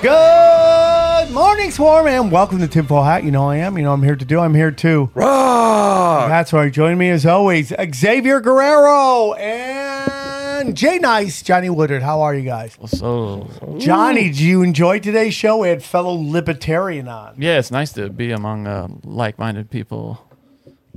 Good morning, Swarm, and welcome to Tinfoil Hat. You know I am. You know I'm here to do. I'm here to too. That's right. Joining me as always, Xavier Guerrero and Jay Nice, Johnny Woodard. How are you guys? So Johnny, did you enjoy today's show? We had fellow libertarian on. yeah, it's nice to be among uh, like-minded people.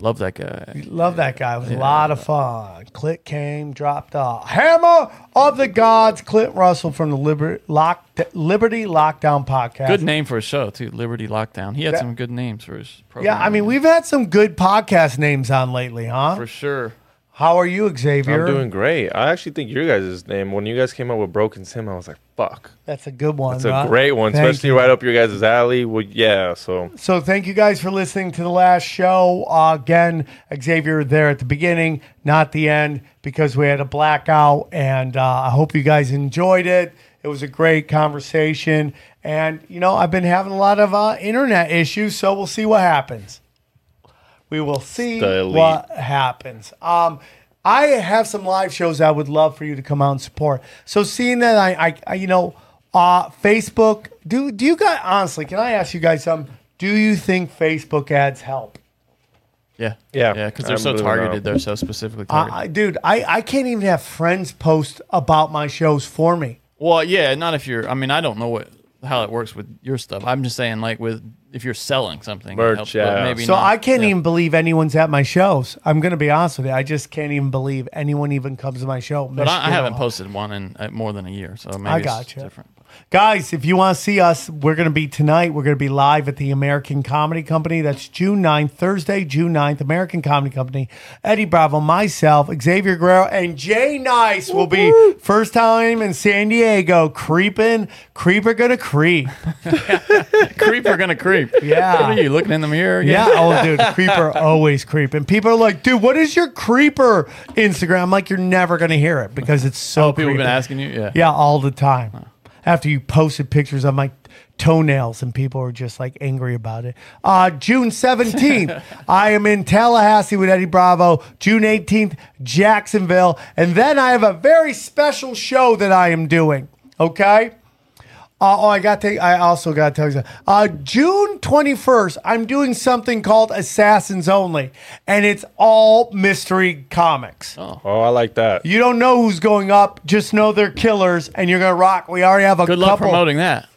Love that guy. Love that guy. It was a lot of fun. Clint came, dropped off. Hammer of the Gods, Clint Russell from the Liber- Lock- Liberty Lockdown podcast. Good name for a show too, Liberty Lockdown. He had some good names for his program. Yeah, I mean, we've had some good podcast names on lately, huh? for sure. How are you, Xavier? I'm doing great. I actually think your guys' name, when you guys came up with Broken Sim, I was like, fuck. That's a good one. It's a great one, Thank especially you. right up your guys' alley. Well, yeah, so So thank you guys for listening to the last show. Uh, again, Xavier there at the beginning, not the end, because we had a blackout, and uh, I hope you guys enjoyed it. It was a great conversation, and you know I've been having a lot of uh, internet issues, so we'll see what happens. We will see The what happens. Um, I have some live shows I would love for you to come out and support. So seeing that I, I, I you know, uh, Facebook. Do do you guys honestly? Can I ask you guys something? Do you think Facebook ads help? Yeah, Yeah, yeah, because they're so believe it now. targeted. They're so specifically I, targeted. I, dude, I, I can't even have friends post about my shows for me. well, yeah, not if you're. I mean, I don't know what how it works with your stuff. I'm just saying, like with if you're selling something, Merch, helps, yeah. maybe So not. I can't Yeah. even believe anyone's at my shows. I'm gonna be honest with you. I just can't even believe anyone even comes to my show. But I, I haven't posted one in uh, more than a year, so maybe I it's gotcha. different. Guys, if you want to see us, we're going to be tonight. We're going to be live at the American Comedy Company. That's June 9th, Thursday, June 9th, American Comedy Company. Eddie Bravo, myself, Xavier Guerrero, and Jay Nice will be first time in San Diego. Creeping, creeper gonna creep. Creeper gonna creep. Yeah. What are you looking in the mirror? Yeah, oh, dude, creeper always creeping. People are like, dude, what is your creeper Instagram? I'm like, you're never going to hear it because it's so Oh, people have been asking you. Yeah. Yeah, all the time. After you posted pictures of my toenails and people were just like angry about it. Uh, June 17th, I am in Tallahassee with Eddie Bravo. June 18th, Jacksonville. And then I have a very special show that I am doing. Okay? Uh, oh, I got to. I also got to tell you something. Uh, June twenty first, I'm doing something called Assassins Only, and it's all mystery comics. Oh, I like that. You don't know who's going up, just know they're killers, and you're gonna rock. We already have a Good luck couple. promoting that.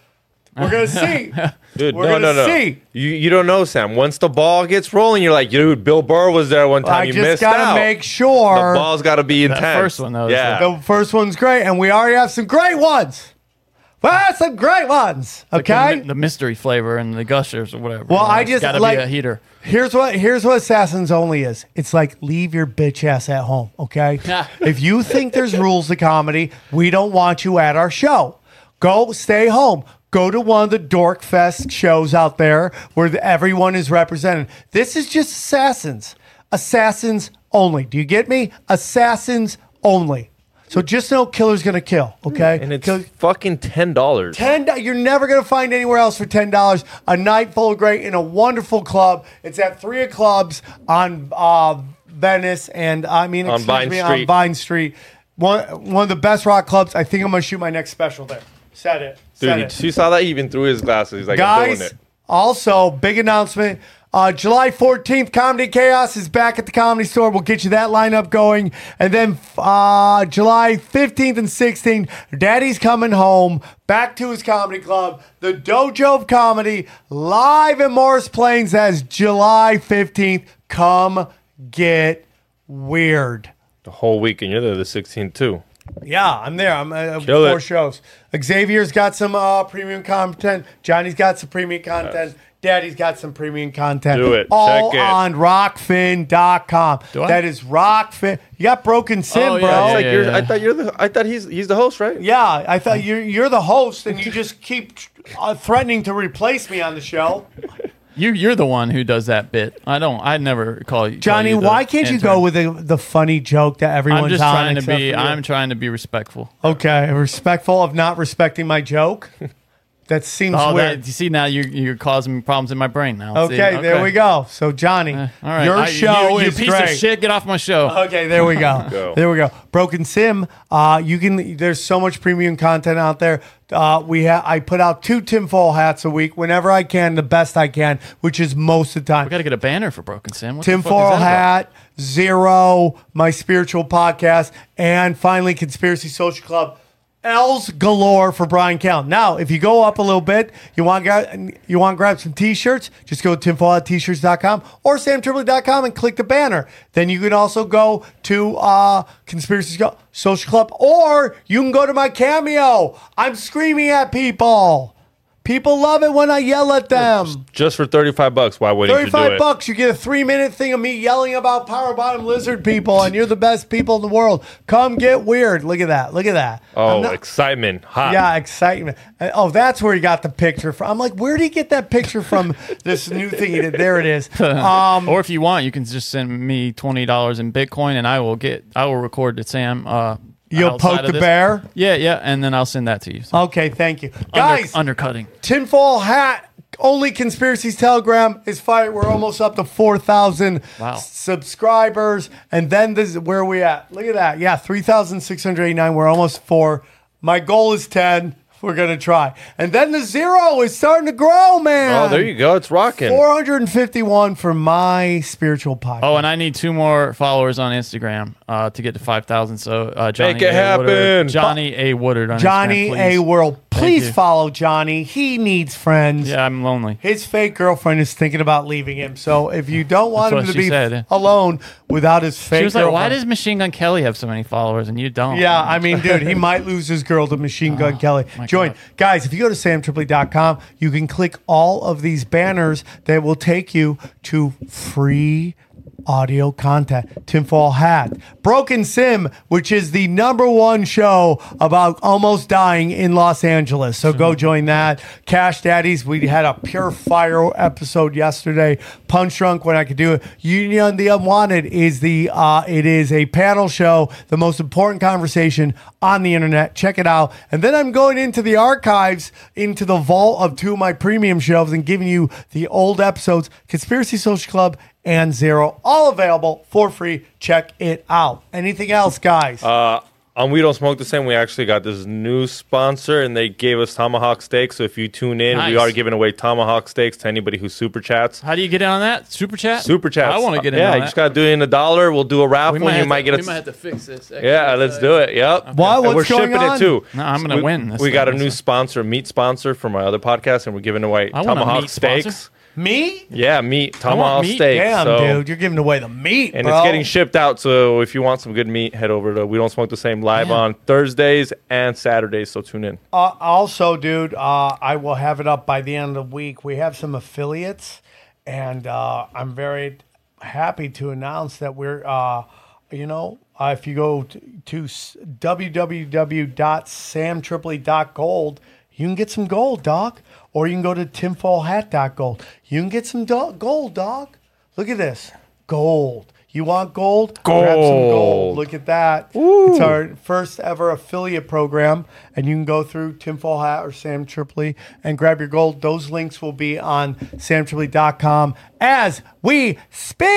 We're gonna see. Dude, We're no, gonna no, no. see. You, you don't know, Sam. Once the ball gets rolling, you're like, dude, Bill Burr was there one time. I you just missed gotta out. make the sure ball's got to be intense. first one, though, yeah. the first one's great, and we already have some great ones. Well, some great ones. Like the Okay. the, mystery flavor and the gushers or whatever. Well, you know, I just gotta like be a heater. Here's what here's what Assassins Only is. It's like leave your bitch ass at home, okay? if you think there's rules to comedy, we don't want you at our show. Go stay home. Go to one of the Dork Fest shows out there where the- everyone is represented. This is just assassins. Assassins only. Do you get me? Assassins only. So just know killer's gonna kill, okay? And it's Kill- fucking $10. Ten. do- You're never gonna find anywhere else for ten dollars. A night full of great in a wonderful club. It's at three of clubs on uh, Venice and I mean On excuse Vine me, on Street. Vine Street. One one of the best rock clubs. I think I'm gonna shoot my next special there. Said it. Said Dude, it. you saw that? He even threw his glasses. He's like, I'm doing Guys, it. also big announcement. Uh, July 14th, Comedy Chaos is back at the Comedy Store. We'll get you that lineup going. And then uh, July 15th and 16th, Daddy's coming home back to his comedy club, the Dojo of Comedy, live in Morris Plains as July 15th. Come get weird. The whole weekend. You're there the 16th, too. Yeah, I'm there. I'm uh, Kill four it. shows. Xavier's got some uh, premium content. Johnny's got some premium content. Daddy's got some premium content. Do it. All Check it. on rokfin.com. Do I? That is rokfin. You got broken sim, Oh, yeah, bro. yeah, It's like yeah, you're, yeah. I thought you're the. I thought he's he's the host, right? Yeah, I thought you're you're the host, and you just keep uh, threatening to replace me on the show. You you're the one who does that bit. I don't. I never call you. call Johnny, you the why can't you go with the, the funny joke that everyone's I'm just on? trying to except be. for you? I'm trying to be respectful. okay. Respectful of not respecting my joke. That seems Oh, weird. that, you see now you're you're causing problems in my brain now. See? Okay, there we go. So Johnny, All right, your I- show you, you is piece great. of shit. Get off my show. Okay, there we go. Go. There we go. Broken Sim. Uh, you can. There's so much premium content out there. Uh, we ha- I put out two tinfoil hats a week whenever I can, the best I can, which is most of the time. We got to get a banner for Broken Sim. What the fuck is Tinfoil that about? hat, zero, my spiritual podcast, and finally Conspiracy Social Club. L's galore for Bryan Callen. Now, if you go up a little bit, you want you want to grab some t-shirts, just go to tinfoilat-shirts.com or samtripoli.com and click the banner. Then you can also go to uh, Conspiracy Social Club or you can go to my cameo. I'm screaming at people. People love it when I yell at them. Just for thirty five bucks. Why wouldn't you do 35 bucks, you get a three minute thing of me yelling about power bottom lizard people, and you're the best people in the world. Come get weird. Look at that. Look at that. Oh, I'm not- excitement, hot. yeah, excitement. Oh, that's where he got the picture from. I'm like, where did he get that picture from? this new thing he did. There it is. Um, Or if you want, you can just send me twenty dollars in Bitcoin, and I will get. I will record to Sam. Uh, you'll outside poke of the this. bear. Yeah, yeah, and then I'll send that to you. Okay, thank you, Under- guys. undercutting. tinfoil hat only conspiracies telegram is fight we're almost up to 4000 Wow. subscribers and then this is where are we at look at that yeah 3689 we're almost four my goal is 10 we're gonna try and then the zero is starting to grow man Oh, there you go. It's rocking. 451 for my spiritual podcast Oh, and I need two more followers on Instagram uh, to get to five thousand. So uh, Johnny Make it A. Woodard- happen. Johnny A. Woodard on johnny Instagram, a world please follow johnny he needs friends Yeah, I'm lonely. His fake girlfriend is thinking about leaving him. So if you don't want That's him what to she be said. alone without his fake She was like, "Why does Machine Gun Kelly have so many followers and you don't?" Yeah, I mean, dude, he might lose his girl to Machine Gun Kelly. Oh, my Join. Guys, if you go to samtripoli.com, you can click all of these banners that will take you to free audio content. Tinfoil Hat. Broken Sim, which is the number one show about almost dying in Los Angeles. So go join that. Cash Daddies, we had a pure fire episode yesterday. Punch Drunk when I could do it. Union the Unwanted is the uh, it is a panel show, the most important conversation on the internet. Check it out. And then I'm going into the archives, into the vault of two of my premium shows and giving you the old episodes, Conspiracy Social Club and Zero, all available for free. Check it out. Anything else, guys? Uh, on We Don't Smoke the Same, we actually got this new sponsor, and they gave us tomahawk steaks. So if you tune in, we are giving away tomahawk steaks to anybody who super chats. How do you get in on that? Super chat. Super chat. I want to get in Yeah, on you that. just gotta do it in a dollar. We'll do a raffle. we might you have might to, get a. we might have to fix this. yeah, let's do it. Yep. What? And What's we're going shipping on? it too. No, I'm gonna we, win this we got a new so- sponsor, meat sponsor for my other podcast, and we're giving away I want a tomahawk meat sponsor. Steaks. Me? Yeah, meat tomahawk meat. steaks. Damn, so- dude, you're giving away the meat, And bro. it's getting shipped out. So if you want some good meat, head over to We Don't Smoke the Same live Yeah. on Thursdays and Saturdays. So tune in. Uh, also, dude, uh, I will have it up by the end of the week. We have some affiliates, and uh, I'm very happy to announce that we're, uh, you know, uh, if you go to, to www.samtripoli.gold, you can get some gold, dog. Or you can go to tinfoilhat.gold. You can get some do- gold, dog. Look at this gold. You want gold? Grab some gold. Gold. Look at that. Ooh. It's our first ever affiliate program. And you can go through Tinfoil Hat or Sam Tripoli and grab your gold. Those links will be on samtripoli.com as we speak.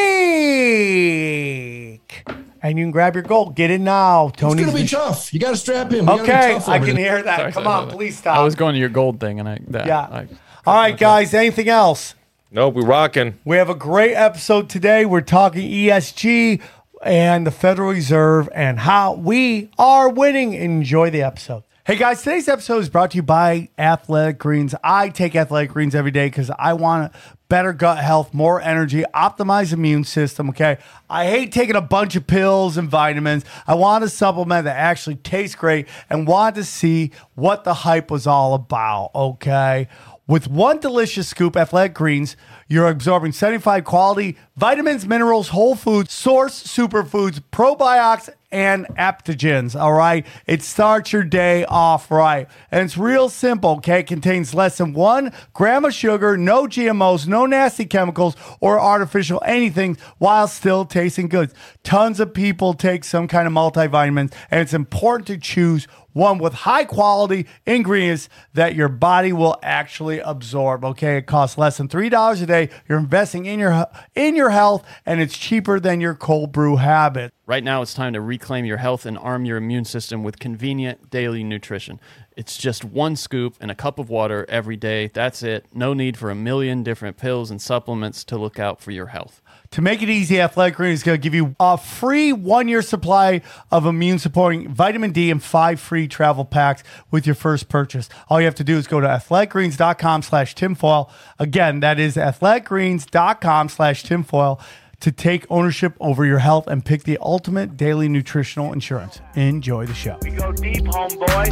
And you can grab your gold. Get it now. It's Tony's gonna be tough. You got to strap in. We be Okay, tough I can hear that. Sorry, Come sorry, on, sorry. please stop. I was going to your gold thing, and I that, yeah. I, All right, guys. Anything else? Nope, we rocking. We have a great episode today. We're talking ESG and the Federal Reserve and how we are winning. Enjoy the episode. Hey guys, today's episode is brought to you by Athletic Greens. I take Athletic Greens every day because I want better gut health, more energy, optimized immune system. Okay. I hate taking a bunch of pills and vitamins. I want a supplement that actually tastes great and want to see what the hype was all about. Okay. With one delicious scoop, Athletic Greens, you're absorbing 75 quality vitamins, minerals, whole foods, source superfoods, probiotics, and aptogens. All right. It starts your day off right. And it's real simple. Okay. It contains less than one gram of sugar, no GMOs, no nasty chemicals or artificial anything while still tasting good. Tons of people take some kind of multivitamins, and it's important to choose one with high quality ingredients that your body will actually absorb. Okay, it costs less than three dollars a day. You're investing in your in your health, and it's cheaper than your cold brew habit. Right now, it's time to reclaim your health and arm your immune system with convenient daily nutrition. It's just one scoop and a cup of water every day. That's it. No need for a million different pills and supplements to look out for your health. To make it easy, Athletic Greens is going to give you a free one year supply of immune supporting vitamin D and five free travel packs with your first purchase. All you have to do is go to athleticgreens.com slash tinfoil. Again, that is athleticgreens.com slash tinfoil to take ownership over your health and pick the ultimate daily nutritional insurance. Enjoy the show. We go deep, homeboy.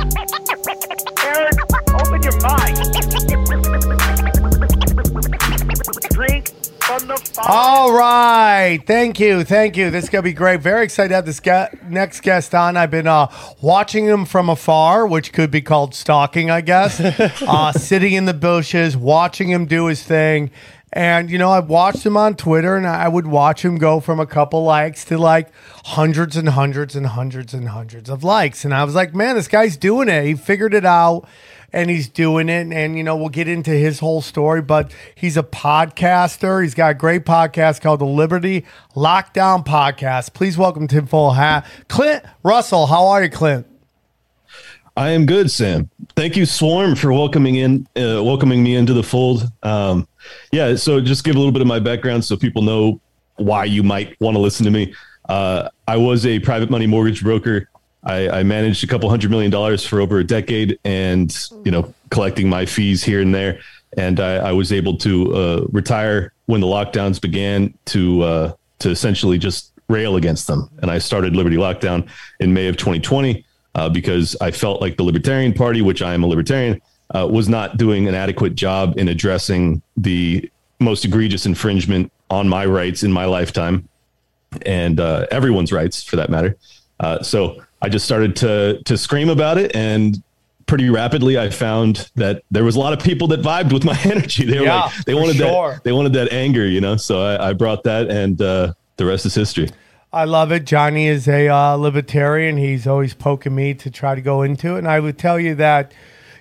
Aaron, open your mind. Drink. All right. Thank you. Thank you. This is going to be great. Very excited to have this guy, next guest on. I've been uh, watching him from afar, which could be called stalking, I guess. uh, sitting in the bushes, watching him do his thing. And, you know, I've watched him on Twitter and I would watch him go from a couple likes to like hundreds and hundreds and hundreds and hundreds of likes. And I was like, man, this guy's doing it. He figured it out and he's doing it. And, you know, we'll get into his whole story, but he's a podcaster. He's got a great podcast called the Liberty Lockdown Podcast. Please welcome Tinfoil Hat. Clint Russell. How are you, Clint? I am good, Sam. Thank you, Swarm, for welcoming in, uh, welcoming me into the fold. Um, yeah, so just give a little bit of my background so people know why you might want to listen to me. Uh, I was a private money mortgage broker. I, I managed a couple hundred million dollars for over a decade, and you know, collecting my fees here and there. And I, I was able to uh, retire when the lockdowns began to uh, to essentially just rail against them. And I started Liberty Lockdown in May of 2020 uh, because I felt like the Libertarian Party, which I am a libertarian, uh, was not doing an adequate job in addressing the most egregious infringement on my rights in my lifetime and uh, everyone's rights for that matter. Uh, so I just started to to scream about it, and pretty rapidly I found that there was a lot of people that vibed with my energy. They were Yeah, like, they wanted sure. that they wanted that anger, you know. So I, I brought that, and uh, the rest is history. I love it. Johnny is a uh, libertarian. He's always poking me to try to go into it, and I would tell you that,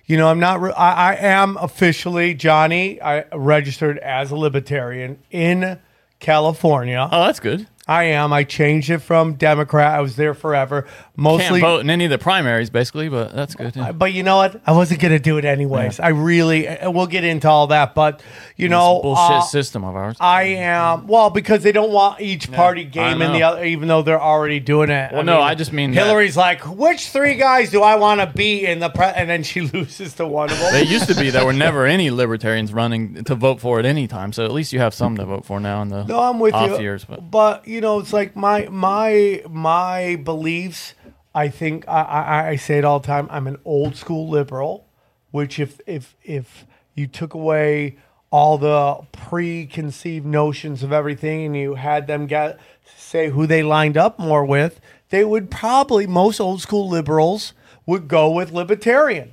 you know, I'm not. Re- I, I am officially Johnny. I registered as a libertarian in California. Oh, that's good. I am. I changed it from Democrat. I was there forever. Mostly, Can't vote in any of the primaries, basically, but that's good. yeah. but you know what? I wasn't gonna do it anyways. I really. We'll get into all that, but you This know, bullshit uh, system of ours. I am well because they don't want each party game in the other, even though they're already doing it. Well, no, I just mean that- Hillary's like, which three guys do I want to be in the pre? And then she loses to one of them. They used to be there were never any libertarians running to vote for at any time. So at least you have some to vote for now in the no, I'm with off you. years. But but you know, it's like my my my beliefs. I think I, I, I say it all the time. I'm an old school liberal, which if if if you took away all the preconceived notions of everything and you had them get say who they lined up more with, they would probably most old school liberals would go with libertarian.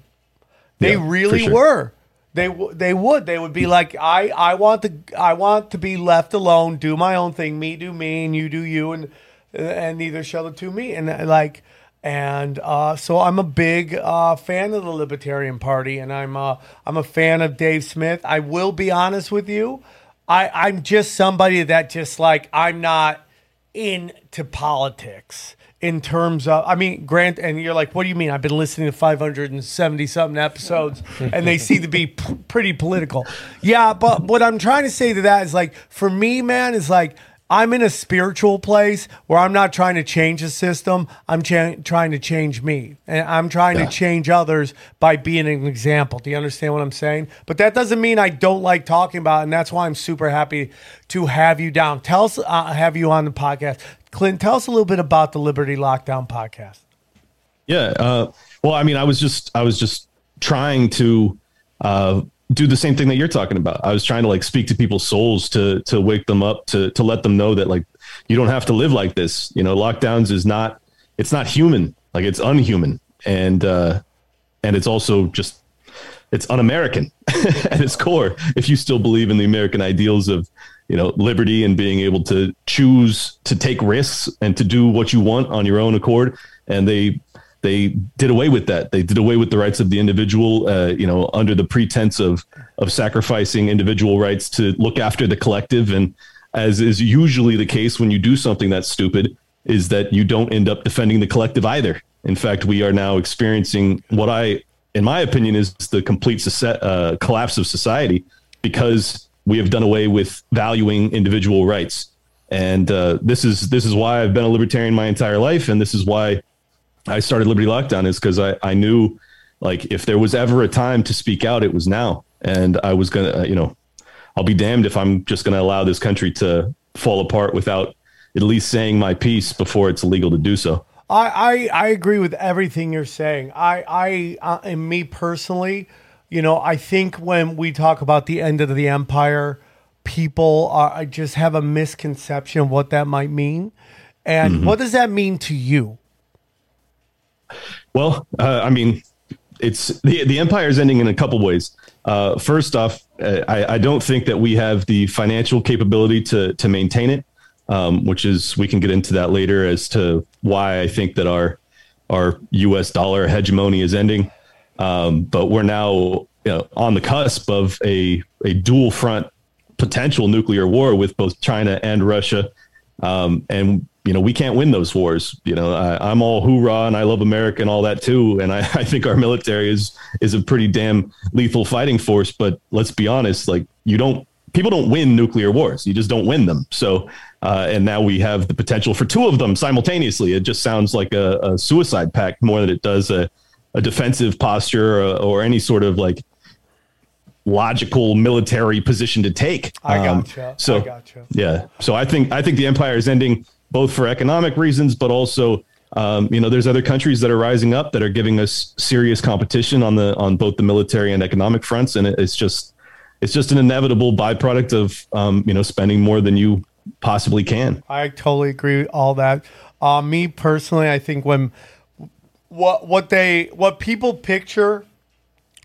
They Yeah, really sure. were. They w- they would. They would be like, I I want to I want to be left alone, do my own thing, me do me, and you do you, and and neither shall the two meet. And uh, like, and uh, so I'm a big uh, fan of the Libertarian Party, and I'm uh, I'm a fan of Dave Smith. I will be honest with you, I I'm just somebody that just like I'm not into politics in terms of I mean Grant and you're like what do you mean? I've been listening to 570 something episodes and they seem to be p- pretty political. Yeah but what I'm trying to say to that is like for me man is like I'm in a spiritual place where I'm not trying to change the system. I'm cha- trying to change me, and I'm trying Yeah. to change others by being an example. Do you understand what I'm saying? But that doesn't mean I don't like talking about, it, and that's why I'm super happy to have you down. Tell us, uh, have you on the podcast, Clint. Tell us a little bit about the Liberty Lockdown podcast. Yeah. Uh, well, I mean, I was just I was just trying to uh, do the same thing that you're talking about. I was trying to like speak to people's souls to to wake them up to to let them know that like you don't have to live like this. You know, lockdowns is not it's not human. Like it's unhuman, and uh, and it's also just it's un-American at its core. If you still believe in the American ideals of you know liberty and being able to choose to take risks and to do what you want on your own accord, and they they did away with that. They did away with the rights of the individual, uh, you know, under the pretense of of sacrificing individual rights to look after the collective. And as is usually the case when you do something that's stupid, is that you don't end up defending the collective either. In fact, we are now experiencing what I, in my opinion, is the complete uh, collapse of society because we have done away with valuing individual rights. And uh, this is this is why I've been a libertarian my entire life, and this is why I started Liberty Lockdown is because I, I knew like if there was ever a time to speak out, it was now. And I was going to, you know, I'll be damned if I'm just going to allow this country to fall apart without at least saying my piece before it's illegal to do so. I, I, I agree with everything you're saying. I, I, uh, and me personally, you know, I think when we talk about the end of the empire, people are I just have a misconception of what that might mean. And what does that mean to you? Well, uh, I mean, it's the the empire is ending in a couple ways. Uh, first off, uh, I, I don't think that we have the financial capability to to maintain it, um, which is we can get into that later as to why I think that our our U.S. dollar hegemony is ending. Um, but we're now you know, on the cusp of a a dual front potential nuclear war with both China and Russia. Um, and you know we can't win those wars. You know I, I'm all hoorah and I love America and all that too. And I, I think our military is is a pretty damn lethal fighting force. But let's be honest, like you don't people don't win nuclear wars. You just don't win them. So uh, and now we have the potential for two of them simultaneously. It just sounds like a, a suicide pact more than it does a, a defensive posture or, or any sort of like logical military position to take. I Um, gotcha. So I gotcha. yeah. So I think I think the empire is ending both for economic reasons, but also um, you know there's other countries that are rising up that are giving us serious competition on the on both the military and economic fronts, and it, it's just it's just an inevitable byproduct of um, you know spending more than you possibly can. I totally agree with all that. Uh, me personally, I think when what what they what people picture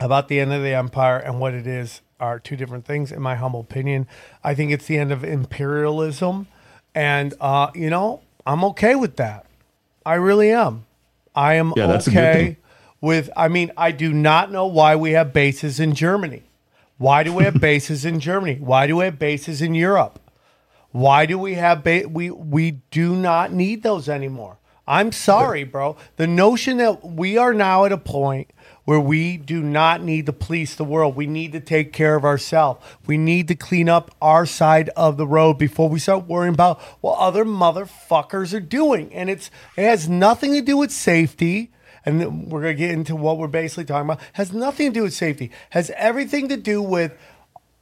about the end of the empire and what it is are two different things, in my humble opinion. I think it's the end of imperialism, and uh, you know I'm okay with that. I really am. I am Yeah, okay with. I mean, I do not know why we have bases in Germany. Why do we have bases in Germany? Why do we have bases in Europe? Why do we have ba- we we do not need those anymore? I'm sorry, bro. The notion that we are now at a point where we do not need to police the world. We need to take care of ourselves. We need to clean up our side of the road before we start worrying about what other motherfuckers are doing. And it's it has nothing to do with safety. And we're gonna get into what we're basically talking about. Has nothing to do with safety. Has everything to do with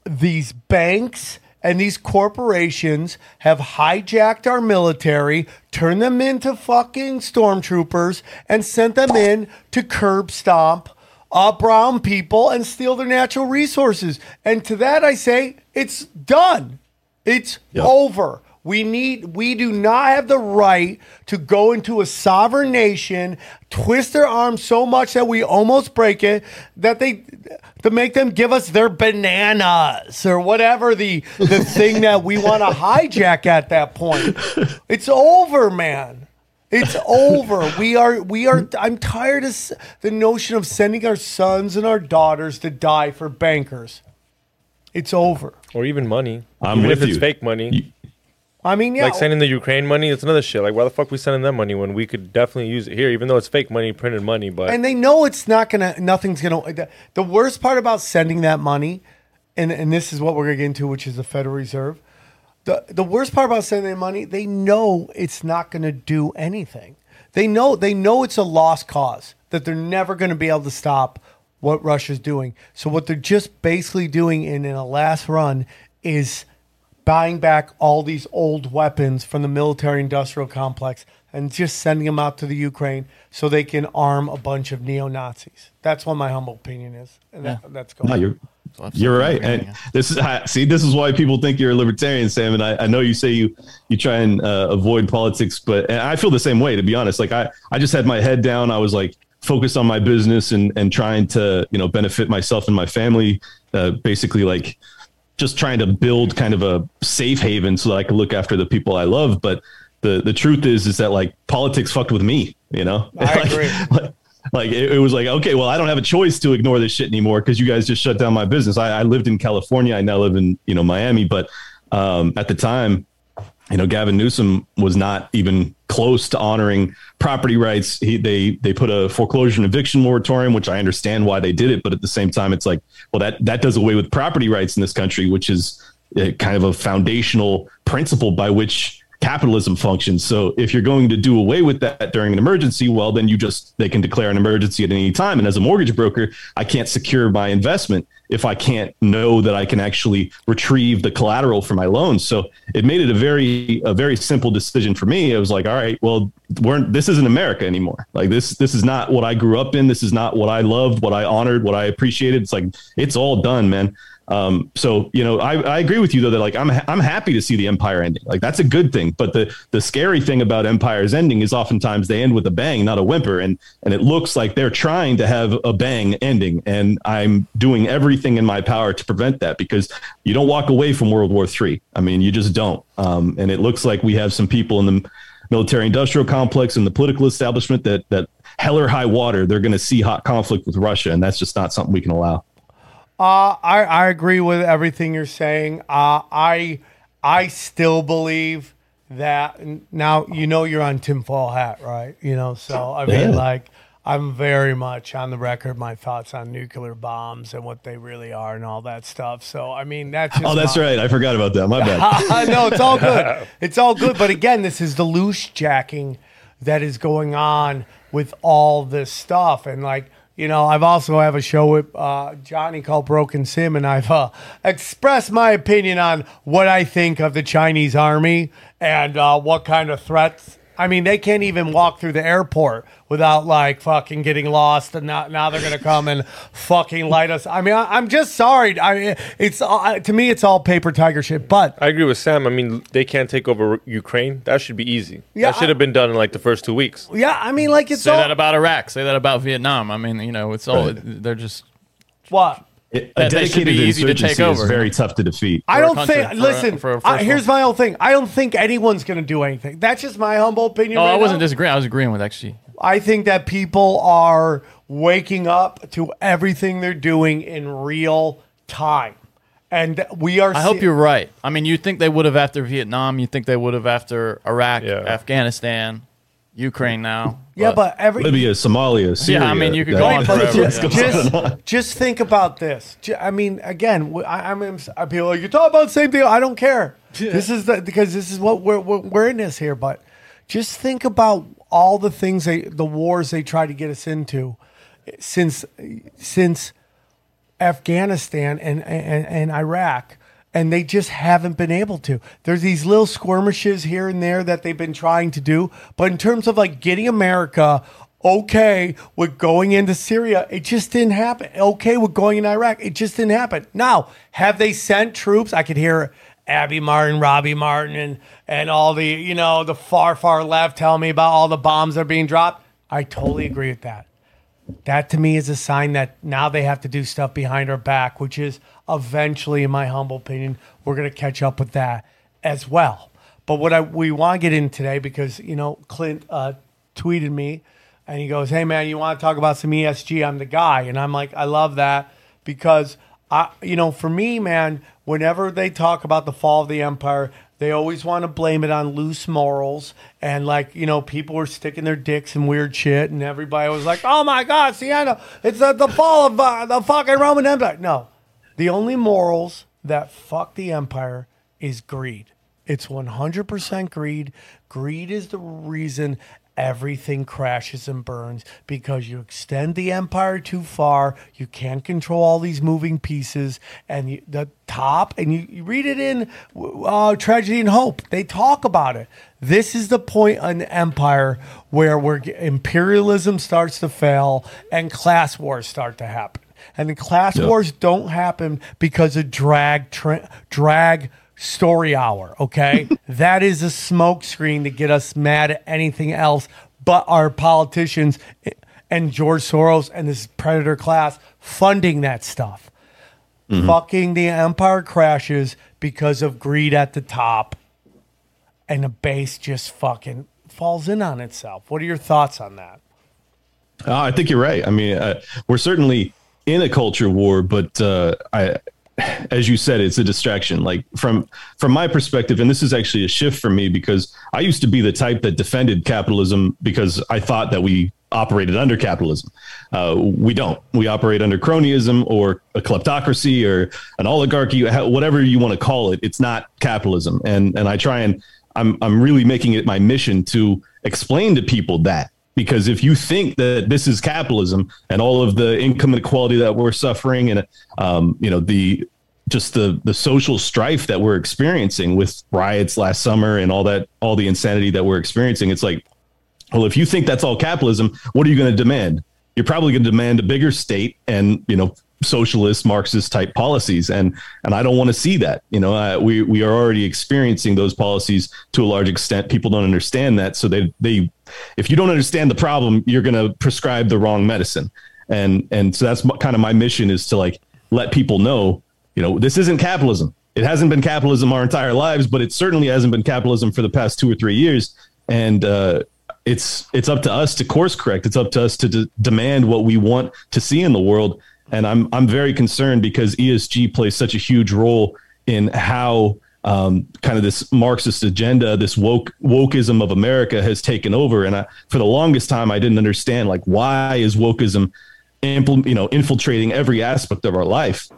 these banks and these corporations have hijacked our military, turned them into fucking stormtroopers, and sent them in to curb stomp uh, brown people and steal their natural resources. And to that, I say, it's done. It's over. We need we do not have the right to go into a sovereign nation, twist their arm so much that we almost break it, that they to make them give us their bananas or whatever the the thing that we want to hijack at that point. It's over, man. It's over. We are we are I'm tired of the notion of sending our sons and our daughters to die for bankers. It's over. or even money. I'm even with if it's you. fake money. I mean, yeah. Like sending the Ukraine money, it's another shit. Like why the fuck we sending them money when we could definitely use it here, even though it's fake money, printed money. But and they know it's not gonna nothing's gonna the, the worst part about sending that money and and this is what we're gonna get into which is the federal reserve the the worst part about sending money, they know it's not going to do anything. They know they know it's a lost cause that they're never going to be able to stop what Russia's doing. So what they're just basically doing in, in a last run is buying back all these old weapons from the military industrial complex and just sending them out to the Ukraine so they can arm a bunch of neo Nazis. That's what my humble opinion is. And that, that's going No, you're you're right. And this is I- see, this is why people think you're a libertarian, Sam. And I, I know you say you you try and uh, avoid politics, but and I feel the same way. To be honest, like I I just had my head down. I was like focused on my business and and trying to you know benefit myself and my family. Uh, basically, like just trying to build kind of a safe haven so that I can look after the people I love. But the the truth is is that like politics fucked with me. You know, I Like- agree. like, like it, it was like okay well i don't have a choice to ignore this shit anymore because you guys just shut down my business I, I lived in california i now live in you know miami but um, at the time you know gavin newsom was not even close to honoring property rights. He, they they put a foreclosure and eviction moratorium which i understand why they did it but at the same time it's like well that that does away with property rights in this country which is uh, kind of a foundational principle by which capitalism functions. So if you're going to do away with that during an emergency, well, then you just they can declare an emergency at any time. And as a mortgage broker, I can't secure my investment if I can't know that I can actually retrieve the collateral for my loans. So it made it a very a very simple decision for me. It was like, all right, well, we're this isn't America anymore. Like this this is not what I grew up in. This is not what I loved, what I honored, what I appreciated. It's like it's all done, man. Um, so you know, I, I agree with you though that like I'm I'm happy to see the empire ending. Like that's a good thing. But the the scary thing about empires ending is oftentimes they end with a bang, not a whimper. And and it looks like they're trying to have a bang ending. And I'm doing everything in my power to prevent that because you don't walk away from World War III. I mean, you just don't. Um, and it looks like we have some people in the military industrial complex and the political establishment that that hell or high water, they're going to see hot conflict with Russia, and that's just not something we can allow. Uh, I, I agree with everything you're saying. Uh, I I still believe that now you know you're on Tim tinfoil hat, right? You know, so I mean, Yeah. like I'm very much on the record my thoughts on nuclear bombs and what they really are and all that stuff. So I mean, that's just Oh, that's my- right. I forgot about that. My bad. no, it's all good. It's all good. But again, this is the loose jacking that is going on with all this stuff. And like, you know, I've also have a show with uh, Johnny called Broken Sim, and I've uh, expressed my opinion on what I think of the Chinese army and uh, what kind of threats. I mean, they can't even walk through the airport without like fucking getting lost, and now, now they're gonna come and fucking light us. I mean, I, I'm just sorry. I it's uh, to me, it's all paper tiger shit. But I agree with Sam. I mean, they can't take over Ukraine. That should be easy. Yeah, that should have been done in like the first two weeks. Yeah, I mean, like it's Say all that about Iraq. Say that about Vietnam. I mean, you know, it's all they're just. what It- a dedicated be easy to take insurgency is very tough to defeat. I don't country- think. for a- listen, for a I- first here's my whole thing. I don't think anyone's going to do anything. That's just my humble opinion. Oh, right I wasn't now. disagreeing. I was agreeing with actually. I think that people are waking up to everything they're doing in real time, and we are. I hope see- you're right. I mean, you think they would have after Vietnam. You think they would have after Iraq, Yeah. Afghanistan, Ukraine now. Yeah, but every Libya, Somalia, Syria. Yeah, I mean, you could go Wait, on but forever. just, yeah. just, just think about this. Ju- I mean, again, w- I, I mean, I people like you talk about the same thing. I don't care. This is the because this is what we're, we're we're in this here. But just think about all the things they, the wars they try to get us into eh, since since Afghanistan and, and, and Iraq, and they just haven't been able to. There's these little skirmishes here and there that they've been trying to do, but in terms of like getting America okay with going into Syria, it just didn't happen. Okay with going in Iraq, it just didn't happen. Now, have they sent troops? I could hear Abby Martin, Robbie Martin, and and all the you know the far far left tell me about all the bombs that are being dropped. I totally agree with that. That to me is a sign that now they have to do stuff behind our back, which is eventually, in my humble opinion, we're going to catch up with that as well. But what I we want to get in today because you know Clint uh, tweeted me and he goes, "Hey man, you want to talk about some ESG? I'm the guy," and I'm like, "I love that because I, you know, for me, man, whenever they talk about the fall of the empire." They always want to blame it on loose morals and like you know people were sticking their dicks in weird shit and everybody was like, "Oh my God, Sienna, it's the, the fall of uh, the fucking Roman Empire." No, the only morals that fuck the empire is greed. It's 100% greed. Greed is the reason everything crashes and burns because you extend the empire too far. You can't control all these moving pieces. And you, the top, and you, you read it in uh, Tragedy and Hope, they talk about it. This is the point in the empire where where imperialism starts to fail and class wars start to happen. And the class Yep. wars don't happen because of drag tra- drag story hour. Okay, that is a smokescreen to get us mad at anything else but our politicians and George Soros and this predator class funding that stuff. Fucking the empire crashes because of greed at the top, and the base just fucking falls in on itself. What are your thoughts on that? Oh, I think you're right. I mean, uh, we're certainly in a culture war, but uh, I, as you said, it's a distraction. Like from from my perspective, and this is actually a shift for me because I used to be the type that defended capitalism because I thought that we operated under capitalism. Uh, we don't. We operate under cronyism or a kleptocracy or an oligarchy, whatever you want to call it. It's not capitalism, and and I try and I'm I'm really making it my mission to explain to people that because if you think that this is capitalism and all of the income inequality that we're suffering and um, you know the just the the social strife that we're experiencing with riots last summer and all that all the insanity that we're experiencing it's like well if you think that's all capitalism what are you going to demand? You're probably going to demand a bigger state and you know socialist marxist type policies. And and i don't want to see that you know we we are already experiencing those policies to a large extent. People don't understand that. So they they if you don't understand the problem you're going to prescribe the wrong medicine and and so that's kind of my mission is to like let people know you know this isn't capitalism it hasn't been capitalism our entire lives but it certainly hasn't been capitalism for the past two or three years and uh it's it's up to us to course correct. It's up to us to de- demand what we want to see in the world. And I'm I'm very concerned because ESG plays such a huge role in how um, kind of this Marxist agenda, this woke wokeism of America has taken over. And I, for the longest time, I didn't understand like why is wokeism, impl- you know, infiltrating every aspect of our life.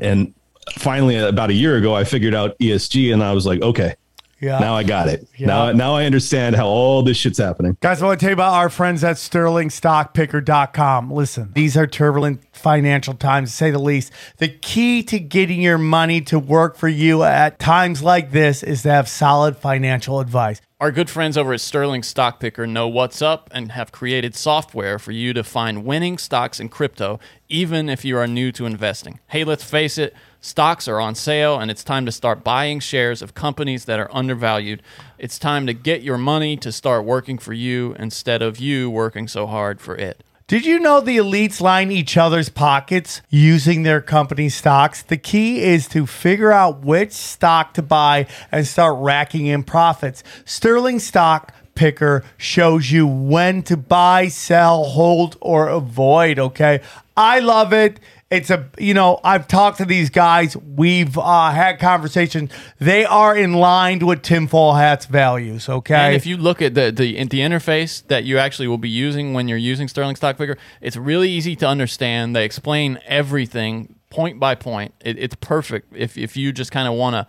And finally, about a year ago, I figured out ESG, and I was like, okay, Yeah. now I got it. Yeah. Now, now I understand how all this shit's happening. Guys, I want to tell you about our friends at sterlingstockpicker.com. Listen, these are turbulent financial times, to say the least. The key to getting your money to work for you at times like this is to have solid financial advice. Our good friends over at Sterling Stock Picker know what's up and have created software for you to find winning stocks in crypto, even if you are new to investing. Hey, let's face it, stocks are on sale and it's time to start buying shares of companies that are undervalued. It's time to get your money to start working for you instead of you working so hard for it. Did you know the elites line each other's pockets using their company stocks? The key is to figure out which stock to buy and start racking in profits. Sterling Stock Picker shows you when to buy, sell, hold, or avoid. Okay. I love it. It's a, you know, I've talked to these guys. We've uh, had conversations. They are in line with tinfoil hats values. Okay. And if you look at the, the the interface that you actually will be using when you're using Sterling Stock Picker, it's really easy to understand. They explain everything point by point. It, it's perfect if if you just kind of want to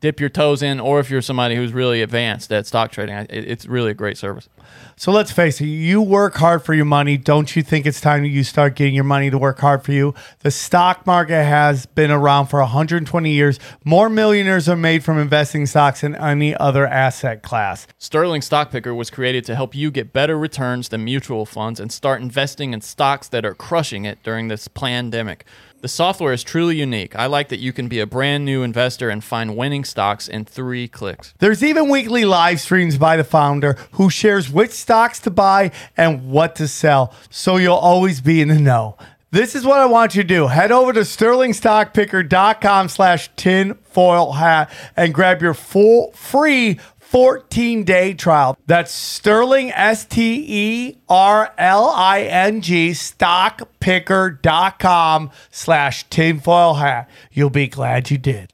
dip your toes in, or if you're somebody who's really advanced at stock trading. It, it's really a great service. So let's face it, you work hard for your money. Don't you think it's time you start getting your money to work hard for you? The stock market has been around for 120 years. More millionaires are made from investing stocks than any other asset class. Sterling Stock Picker was created to help you get better returns than mutual funds and start investing in stocks that are crushing it during this pandemic. The software is truly unique. I like that you can be a brand new investor and find winning stocks in three clicks. There's even weekly live streams by the founder who shares which stocks to buy and what to sell, so you'll always be in the know. This is what I want you to do. Head over to sterlingstockpicker.com slash tinfoil hat and grab your full free 14 day trial. That's Sterling, S T E R L I N G, stockpicker.com slash tinfoil hat. You'll be glad you did.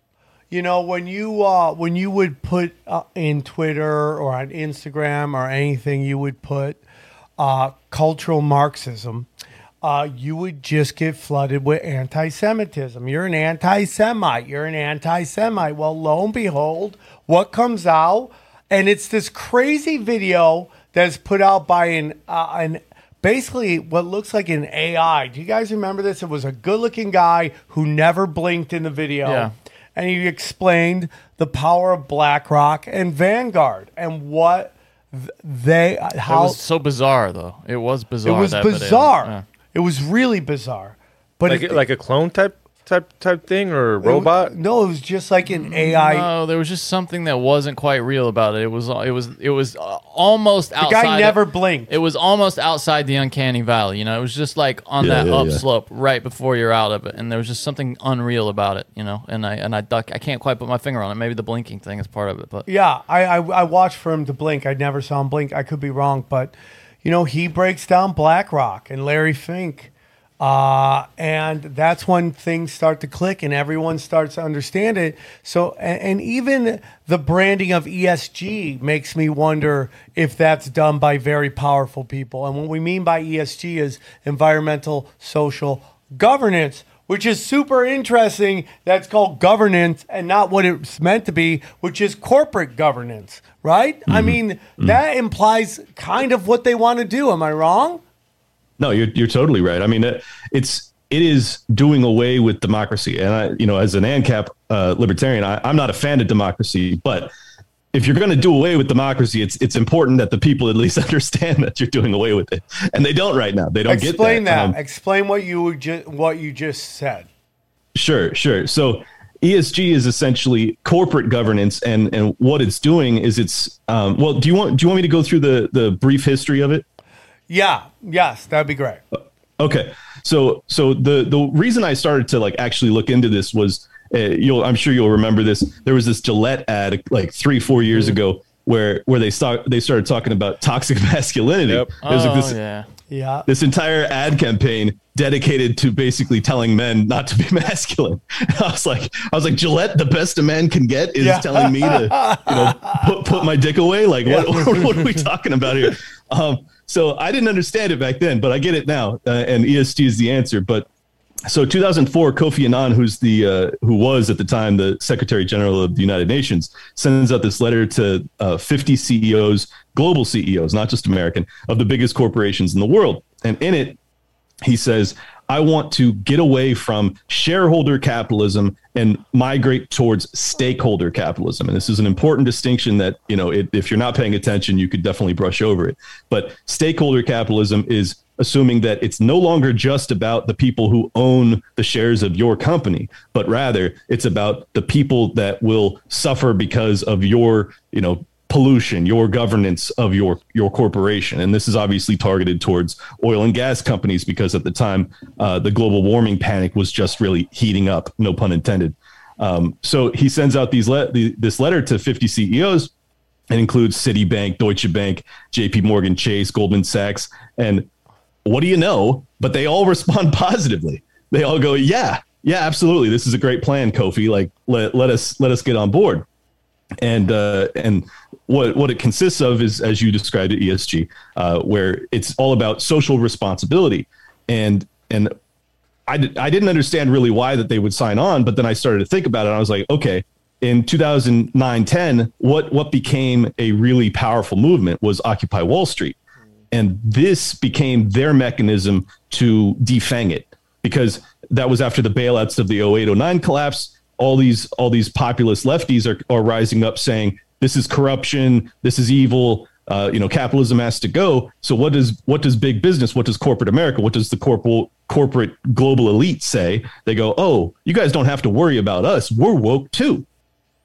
You know, when you uh, when you would put uh, in Twitter or on Instagram or anything, you would put uh, cultural Marxism. uh, you would just get flooded with anti-Semitism. You're an anti-Semite. You're an anti-Semite. Well, lo and behold, what comes out, and it's this crazy video that's put out by an uh, an basically what looks like an AI. Do you guys remember this? It was a good-looking guy who never blinked in the video, Yeah. and he explained the power of BlackRock and Vanguard and what th- they It how was so bizarre, though. It was bizarre. it was bizarre. Yeah. It was really bizarre. But like it, like a clone type type type thing or a it was- robot. no, it was just like an AI. No, there was just something that wasn't quite real about it. It was it was it was uh, almost the outside. guy never blinked. It was almost outside the uncanny valley. You know, it was just like on Yeah, that yeah, yeah. upslope right before you're out of it, and there was just something unreal about it. You know, and I and I duck. I can't quite put my finger on it. Maybe the blinking thing is part of it, but Yeah, I, I I watched for him to blink. I never saw him blink. I could be wrong, but you know he breaks down BlackRock and Larry Fink, uh, and that's when things start to click and everyone starts to understand it. So and, and even the branding of ESG makes me wonder if that's done by very powerful people. And what we mean by ESG is environmental, social governance which is super interesting. That's called governance and not what it's meant to be, which is corporate governance, right? I mean, that implies kind of what they want to do. Am I wrong? No, you're you're totally right. I mean, it- it's it is doing away with democracy, and I, you know, as an ANCAP uh, libertarian, I, I'm not a fan of democracy, but if you're going to do away with democracy, it's it's important that the people at least understand that you're doing away with it, and they don't right now. They don't Explain get that. that. Um, Explain what you ju- what you just said. Sure, sure. So ESG is essentially corporate governance, and and what it's doing is it's um, well. Do you want do you want me to go through the the brief history of it? Yeah. Yes, that'd be great. Okay, so so the the reason I started to like actually look into this was uh, you'll I'm sure you'll remember this. There was this Gillette ad like three four years ago where where they start they started talking about toxic masculinity. Yep. There's like oh this yeah, Yeah. this entire ad campaign dedicated to basically telling men not to be masculine. I was like, I was like, Gillette, the best a man can get is Yeah. telling me to, you know, put put my dick away. Like, what, what, are we talking about here? Um, so I didn't understand it back then, but I get it now, uh, and ESG is the answer. But so 2004, Kofi Annan, who's the uh, who was at the time the Secretary General of the United Nations, sends out this letter to uh, 50 CEOs, global CEOs, not just American, of the biggest corporations in the world, and in it he says, I want to get away from shareholder capitalism and migrate towards stakeholder capitalism. And this is an important distinction that, you know, it, if you're not paying attention, you could definitely brush over it. But stakeholder capitalism is assuming that it's no longer just about the people who own the shares of your company, but rather it's about the people that will suffer because of your, you know, pollution, your governance of your your corporation, and this is obviously targeted towards oil and gas companies because at the time uh, the global warming panic was just really heating up. No pun intended. Um, so he sends out these le- the, this letter to 50 CEOs. It includes Citibank, Deutsche Bank, J.P. Morgan Chase, Goldman Sachs, and what do you know? But they all respond positively. They all go, "Yeah, yeah, absolutely. This is a great plan, Kofi. Like, let, let us let us get on board." And uh, and what what it consists of is, as you described it, ESG, uh, where it's all about social responsibility, and and I I didn't understand really why that they would sign on, but then I started to think about it. I was like, okay, in 2009, 10, what what became a really powerful movement was Occupy Wall Street, and this became their mechanism to defang it because that was after the bailouts of the 0809 collapse all these all these populist lefties are, are rising up saying this is corruption this is evil uh, you know capitalism has to go. So what does what does big business what does corporate america what does the corporate corporate global elite say? They go oh you guys don't have to worry about us. We're woke too.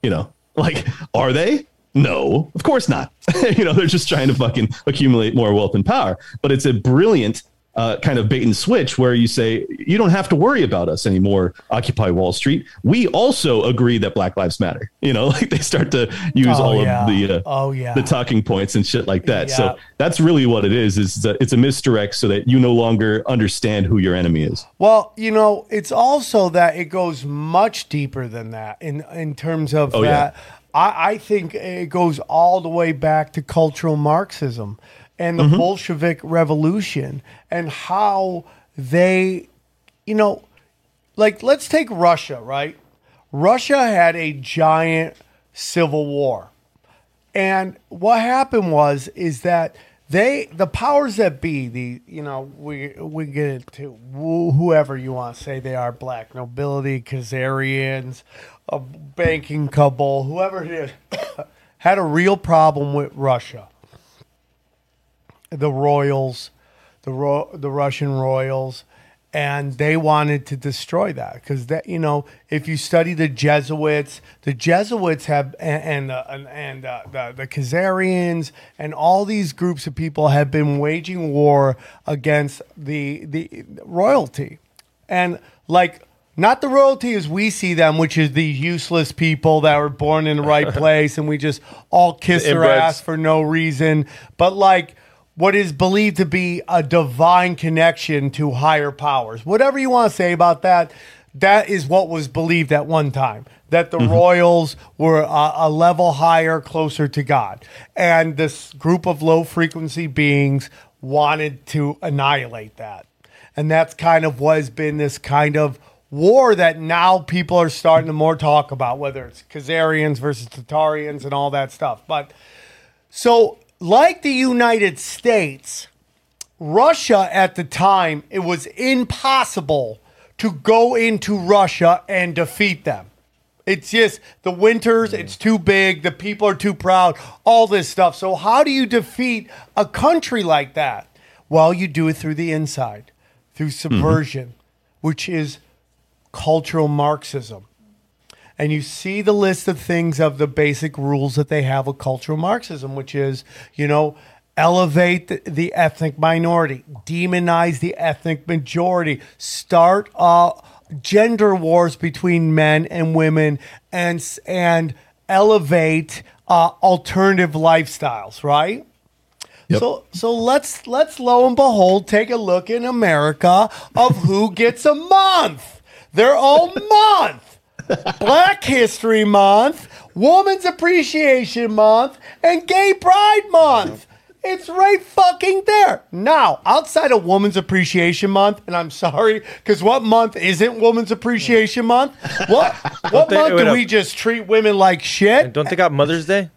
You know like are they? No of course not. You know they're just trying to fucking accumulate more wealth and power. But it's a brilliant uh, kind of bait and switch where you say you don't have to worry about us anymore occupy wall street we also agree that black lives matter you know like they start to use Oh, all yeah. of the uh, Oh, yeah. the talking points and shit like that Yeah. so that's really what it is is that it's a misdirect so that you no longer understand who your enemy is Well, you know, it's also that it goes much deeper than that in in terms of Oh, yeah. that. I, I think it goes all the way back to cultural Marxism and the Mm-hmm. Bolshevik Revolution and how they, you know, like let's take Russia, right? Russia had a giant civil war. And what happened was is that they the powers that be the you know we we get into whoever you want to say they are black nobility Khazarians a banking couple, whoever it is had a real problem with Russia the royals the ro- the Russian royals and they wanted to destroy that because that you know if you study the Jesuits, the Jesuits have and and uh, and, uh, the the Khazarians and all these groups of people have been waging war against the the royalty, and like. Not the royalty as we see them, which is the useless people that were born in the right place and we just all kiss their ass for no reason. But like what is believed to be a divine connection to higher powers. Whatever you want to say about that, that is what was believed at one time. That the mm-hmm. royals were a, a level higher, closer to God. And this group of low frequency beings wanted to annihilate that. And that's kind of what has been this kind of war that now people are starting to more talk about, whether it's Khazarians versus Tatarians and all that stuff. But so, like the United States, Russia at the time, it was impossible to go into Russia and defeat them. It's just the winters, it's too big, the people are too proud, all this stuff. So, how do you defeat a country like that? Well, you do it through the inside, through mm-hmm. subversion, which is cultural Marxism and you see the list of things of the basic rules that they have of cultural Marxism, which is, you know, elevate the, the ethnic minority, demonize the ethnic majority, start uh, gender wars between men and women, and and elevate uh, alternative lifestyles, right? Yep. So so let's let's lo and behold take a look in America of who gets a month. Their own month. Black History Month, Woman's Appreciation Month, and Gay Pride Month. It's right fucking there. Now, outside of Women's Appreciation Month, and I'm sorry, because what month isn't Women's Appreciation Month? What what they- month wait do up. we just treat women like shit? Don't they got Mother's Day?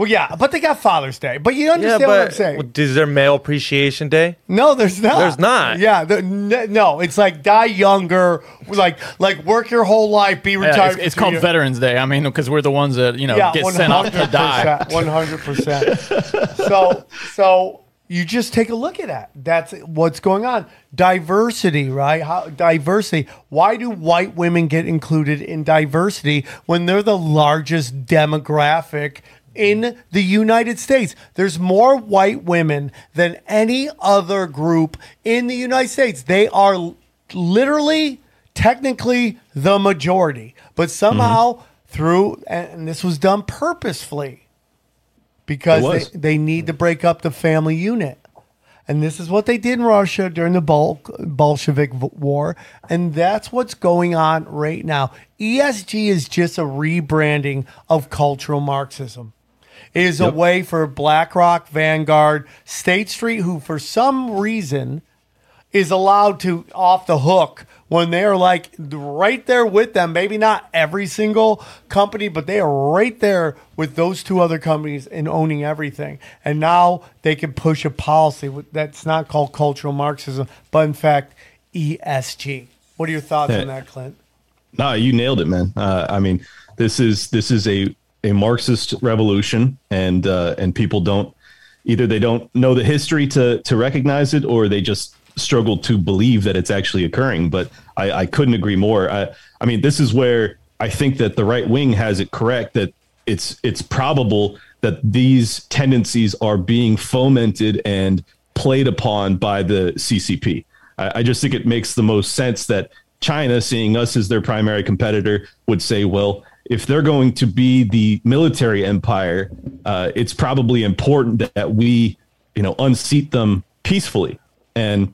Well, yeah, but they got Father's Day. But you understand what I'm saying? is there Male Appreciation Day? No, there's not. There's not. Yeah, the, n- no. It's like die younger, like like work your whole life, be Yeah, retired. it's, it's called you. Veterans Day. I mean, because we're the ones that you know Yeah, get sent off to die. One hundred percent. So so you just take a look at that. That's what's going on. Diversity, right? How diversity? Why do white women get included in diversity when they're the largest demographic? In the United States, there's more white women than any other group in the United States. They are literally, technically, the majority, but somehow mm-hmm. through, and this was done purposefully, because they, they need to break up the family unit. And this is what they did in Russia during the Bol- Bolshevik War. And that's what's going on right now. ESG is just a rebranding of cultural Marxism. Is a way for BlackRock, Vanguard, State Street, who for some reason is allowed to off the hook when they're like right there with them. Maybe not every single company, but they are right there with those two other companies in owning everything. And now they can push a policy that's not called cultural Marxism, but in fact ESG. What are your thoughts Yeah. on that, Clint? No, you nailed it, man. Uh, I mean, this is this is a a Marxist revolution, and uh, and people don't either they don't know the history to to recognize it, or they just struggle to believe that it's actually occurring. But I, I couldn't agree more. I, I mean, this is where I think that the right wing has it correct that it's it's probable that these tendencies are being fomented and played upon by the CCP. I, I just think it makes the most sense that China, seeing us as their primary competitor, would say, well, if they're going to be the military empire, uh, it's probably important that we, you know, unseat them peacefully. And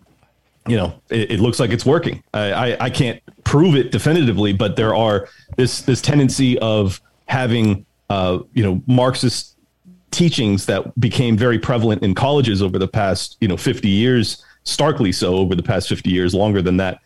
you know, it, it looks like it's working. I, I, I can't prove it definitively, but there are this this tendency of having uh, you know Marxist teachings that became very prevalent in colleges over the past you know 50 years starkly so over the past 50 years, longer than that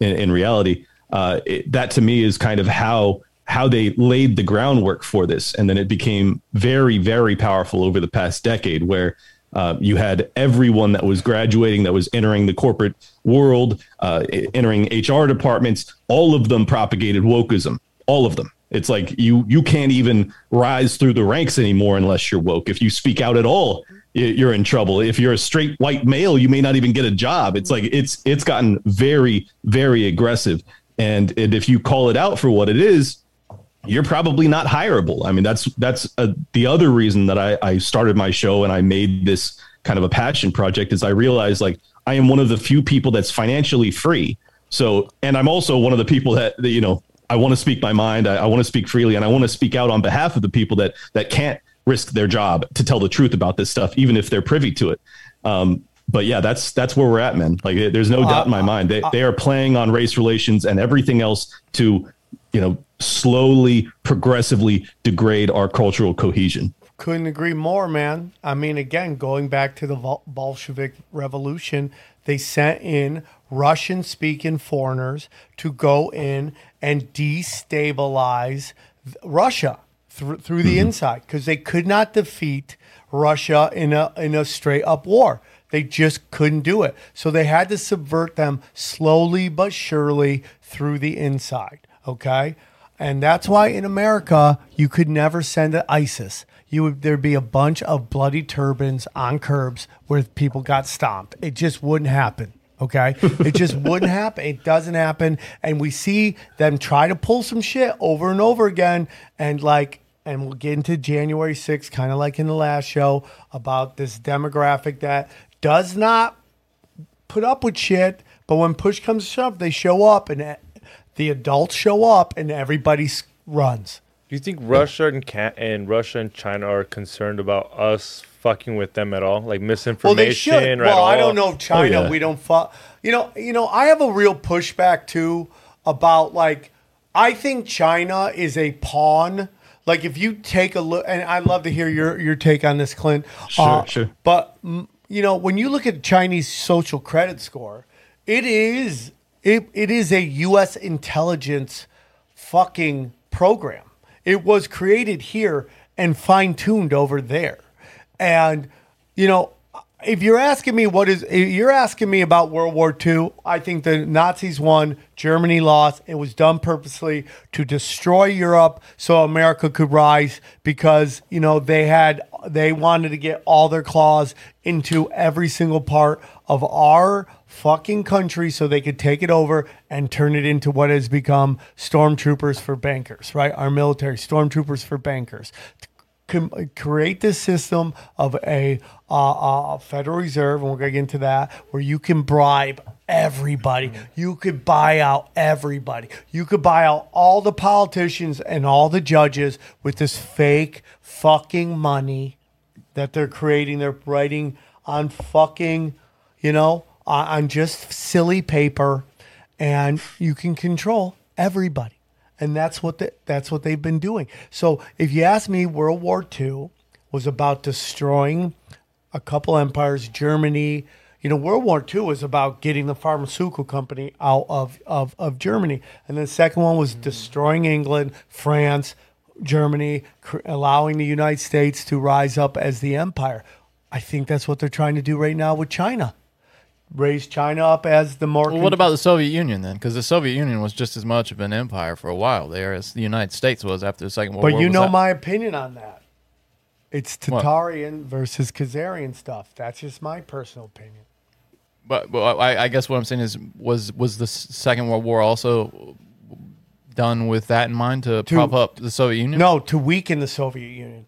in, in reality. Uh, it, that to me is kind of how how they laid the groundwork for this, and then it became very, very powerful over the past decade, where uh, you had everyone that was graduating, that was entering the corporate world, uh, entering HR departments. All of them propagated wokeism. All of them. It's like you you can't even rise through the ranks anymore unless you're woke. If you speak out at all, you're in trouble. If you're a straight white male, you may not even get a job. It's like it's it's gotten very very aggressive. And and if you call it out for what it is, you're probably not hireable. I mean, that's that's uh the other reason that I, I started my show and I made this kind of a passion project is I realized like I am one of the few people that's financially free. So, and I'm also one of the people that, that you know I want to speak my mind. I, I want to speak freely, and I want to speak out on behalf of the people that that can't risk their job to tell the truth about this stuff, even if they're privy to it. Um, but yeah, that's that's where we're at, man. Like, there's no doubt in my mind they they are playing on race relations and everything else to you know slowly, progressively degrade our cultural cohesion. Couldn't agree more, man. I mean, again, going back to the Bolshevik Revolution, they sent in Russian speaking foreigners to go in and destabilize Russia through, through the mm-hmm. inside because they could not defeat Russia in a, in a straight up war. They just couldn't do it. So they had to subvert them slowly but surely through the inside. Okay. And that's why in America, you could never send to ISIS. You would there'd be a bunch of bloody turbans on curbs where people got stomped. It just wouldn't happen. Okay. It just wouldn't happen. It doesn't happen. And we see them try to pull some shit over and over again. And like, and we'll get into January 6th, kind of like in the last show, about this demographic that does not put up with shit, but when push comes to shove, they show up and the adults show up and everybody s- runs. Do you think Russia and Ca- and Russia and China are concerned about us fucking with them at all? Like misinformation Well, they should. or at Well, I don't know oh, China. Oh, yeah. We don't. Fu- you know. You know. I have a real pushback too about like. I think China is a pawn. Like if you take a look, and I'd love to hear your your take on this, Clint. Sure, uh, sure. But you know, when you look at Chinese social credit score, it is it, it is a U.S. intelligence fucking program. It was created here and fine tuned over there. And, you know, if you're asking me what is, you're asking me about World War II, I think the Nazis won, Germany lost. It was done purposely to destroy Europe so America could rise because, you know, they had, they wanted to get all their claws into every single part of our fucking country so they could take it over and turn it into what has become stormtroopers for bankers, right? Our military, stormtroopers for bankers. Create this system of a uh, uh, Federal Reserve, and we're going to get into that, where you can bribe everybody. You could buy out everybody. You could buy out all the politicians and all the judges with this fake fucking money that they're creating. They're writing on fucking, you know, on, just silly paper, and you can control everybody. And that's what the, that's what they've been doing. So if you ask me, World War II was about destroying a couple empires, Germany. You know, World War II was about getting the pharmaceutical company out of, of, of Germany. And the second one was mm. destroying England, France, Germany, cr- allowing the United States to rise up as the empire. I think that's what they're trying to do right now with China. Raise China up as the more. Well, what about the Soviet Union then? Because the Soviet Union was just as much of an empire for a while there as the United States was after the Second World But War. But you know that- my opinion on that. It's What? Tatarian versus Khazarian stuff. That's just my personal opinion. But, but I, I guess what I'm saying is, was was the Second World War also done with that in mind to, To- prop up the Soviet Union? No, to weaken the Soviet Union,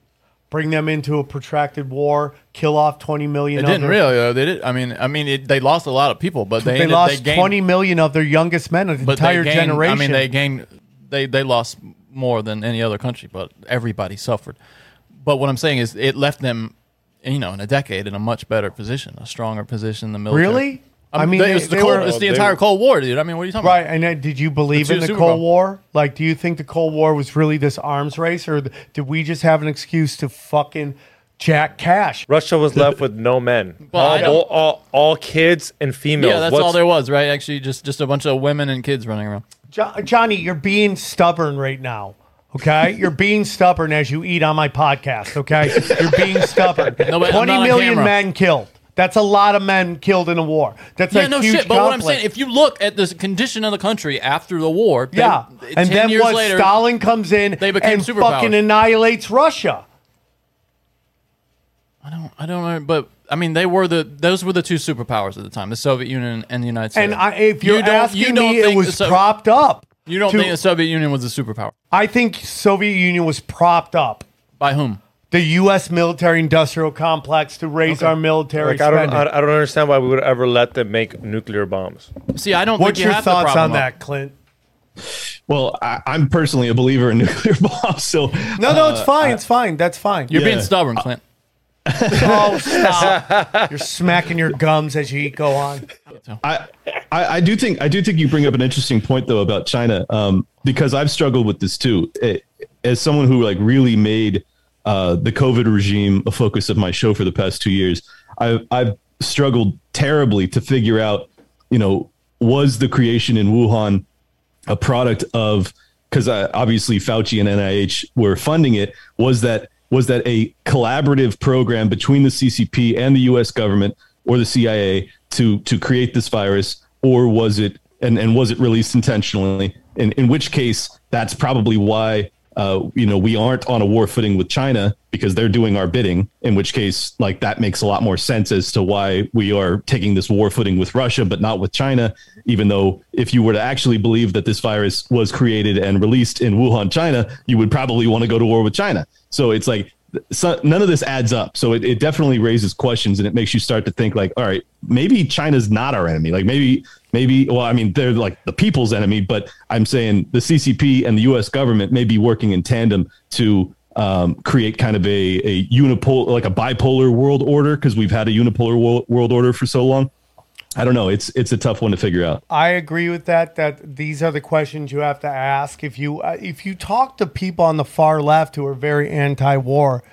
bring them into a protracted war, kill off twenty million. They of didn't really. Though. They did. I mean, I mean, it, they lost a lot of people, but they, They, ended- lost gained- twenty million of their youngest men, an entire gained- generation. I mean, they gained. They they lost more than any other country, but everybody suffered. But what I'm saying is, it left them, you know, in a decade in a much better position, a stronger position in the military. Really? I I mean, mean, it was the, they Cold- were- it's the They entire were- Cold War, dude. I mean, what are you talking about? Right, about? and then did you believe The in two the Super Cold Bowl. War? Like, do you think the Cold War was really this arms race, or th- did we just have an excuse to fucking Jack Cash. Russia was left with no men. Well, I all, don't- all, all, all kids and females. Yeah, that's What's- all there was, right? Actually, just just a bunch of women and kids running around. Jo- Johnny, you're being stubborn right now. Okay, you're being stubborn as you eat on my podcast. Okay, you're being stubborn. No, but I'm Twenty not on million camera. men killed. That's a lot of men killed in a war. That's Yeah, a no huge shit. But what I'm conflict. saying, if you look at the condition of the country after the war, they- yeah, and 10 then years what? later, Stalin comes in they became and fucking annihilates Russia. I don't, I don't know, but I mean, they were the those were the two superpowers at the time, the Soviet Union and the United States. And I, if you're asking me, it was propped up. You don't to- think the Soviet Union was a superpower? I think Soviet Union was propped up. By whom? The U.S. military-industrial complex to raise our military Like, I don't. I, I don't understand why we would ever let them make nuclear bombs. See, I don't What's think you your have thoughts problem on up. that, Clint? Well, I, I'm personally a believer in nuclear bombs. So No, no, it's uh, fine. I- it's fine. That's fine. You're Yeah. being stubborn, Clint. oh, stop! You're smacking your gums as you go on. I, I I do think I do think you bring up an interesting point though about China um, because I've struggled with this too. It- as someone who like really made uh, the COVID regime a focus of my show for the past two years, I've I've struggled terribly to figure out, you know, was the creation in Wuhan a product of because uh, obviously Fauci and NIH were funding it. Was that was that a collaborative program between the CCP and the U.S. government or the CIA to to create this virus, or was it and and was it released intentionally? In in which case, that's probably why. Uh, you know, we aren't on a war footing with China because they're doing our bidding. In which case, like that makes a lot more sense as to why we are taking this war footing with Russia, but not with China. Even though, if you were to actually believe that this virus was created and released in Wuhan, China, you would probably want to go to war with China. So it's like so none of this adds up. So it, it definitely raises questions and it makes you start to think like, all right, maybe China's not our enemy. Like maybe, maybe, well, I mean, they're like the people's enemy, but I'm saying the CCP and the U.S. government may be working in tandem to um, create kind of a, a unipolar, like a bipolar world order because we've had a unipolar world order for so long. I don't know. It's it's a tough one to figure out. I agree with that. That these are the questions you have to ask. If you uh, if you talk to people on the far left who are very anti-war,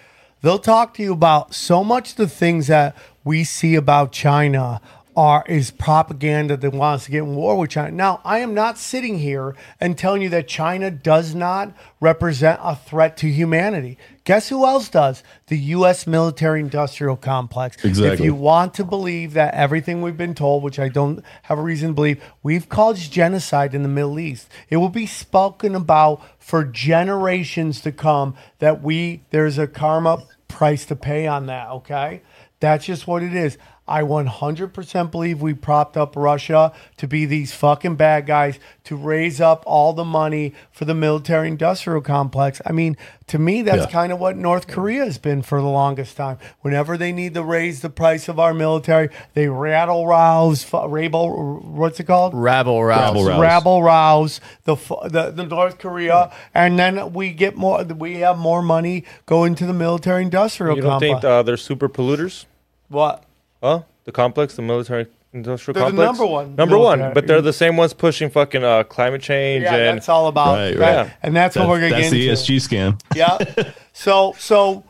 they'll talk to you about so much the things that we see about China are is propaganda that wants to get in war with China. Now, I am not sitting here and telling you that China does not represent a threat to humanity. Guess who else does? The U.S. military-industrial complex. Exactly. If you want to believe that everything we've been told, which I don't have a reason to believe, we've caused genocide in the Middle East. It will be spoken about for generations to come that we there's a karma price to pay on that, okay? That's just what it is. I 100% believe we propped up Russia to be these fucking bad guys to raise up all the money for the military industrial complex. I mean, to me, that's Yeah. kind of what North Korea has been for the longest time. Whenever they need to raise the price of our military, they rattle rouse, fu- rabble, what's it called? Rabble rouse. Rabble rouse. Rabble rouse the, fu- the the North Korea, and then we get more. We have more money going to the military industrial You don't complex. think uh, they're super polluters? what? Huh? The complex, the military industrial They're the complex? number one Number one. But they're the same ones pushing fucking uh, climate change Yeah, and that's all about Right, that- right. and that's, what That's, we're gonna that's the into. ESG scam. yeah. So so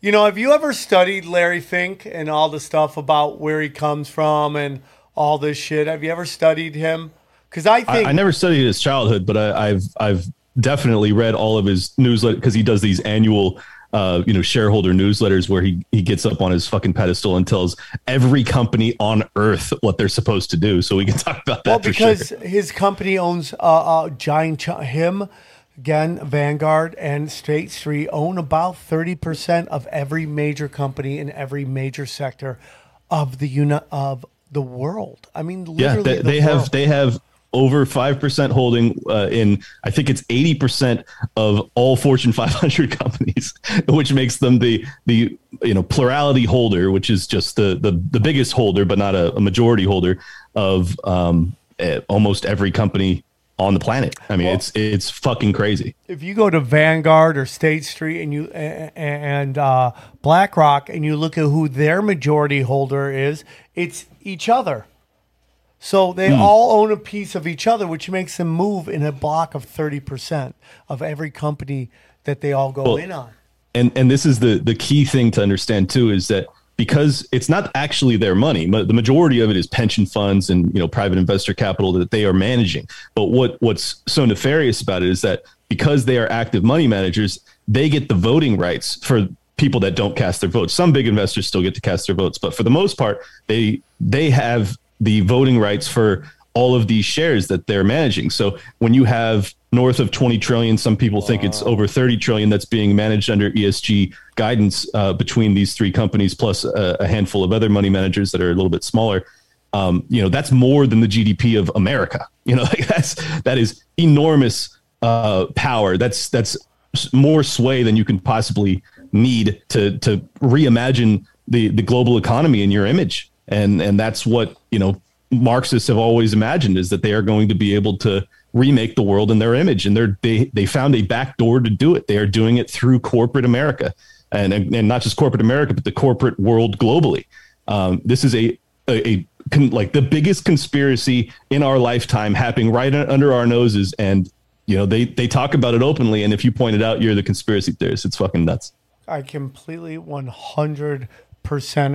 you know, have you ever studied Larry Fink and all the stuff about where he comes from and all this shit? Have you ever studied him? Because I I, think I never studied his childhood, but I, I've I've definitely read all of his newsletter because he does these annual uh, you know shareholder newsletters where he he gets up on his fucking pedestal and tells every company on earth what they're supposed to do. So we can talk about that. well because sure. his company owns uh, uh giant ch- him again Vanguard and State Street own about 30% of every major company in every major sector of the uni- of the world. I mean yeah, literally they, the they have they have over five percent holding uh, in. I think it's eighty percent of all Fortune 500 companies, which makes them the the you know plurality holder, which is just the the, the biggest holder, but not a, a majority holder of um, eh, almost every company on the planet. I mean, it's it's fucking crazy. if you go to Vanguard or State Street and you and uh, BlackRock and you look at who their majority holder is, it's each other. So they hmm. all own a piece of each other, which makes them move in a block of thirty percent of every company that they all go Well, in on. and and this is the the key thing to understand too is that because it's not actually their money the majority of it is pension funds and you know private investor capital that they are managing. But what what's so nefarious about it is that because they are active money managers they get the voting rights for people that don't cast their votes. Some big investors still get to cast their votes but for the most part they they have the voting rights for all of these shares that they're managing. So when you have north of 20 trillion some people think it's over 30 trillion that's being managed under esg guidance uh, between these three companies plus a, a handful of other money managers that are a little bit smaller um, you know that's more than the gdp of america. You know like that's that is enormous uh, power. That's that's more sway than you can possibly need to to reimagine the the global economy in your image. And and that's what you know marxists have always imagined is that they are going to be able to remake the world in their image. And they're they they found a back door to do it. They are doing it through corporate america. And and, not just corporate america but the corporate world globally. Um, this is a a, a like the biggest conspiracy in our lifetime happening right under our noses. And you know they they talk about it openly. And if you point it out you're the conspiracy theorist. It's fucking nuts. I completely 100%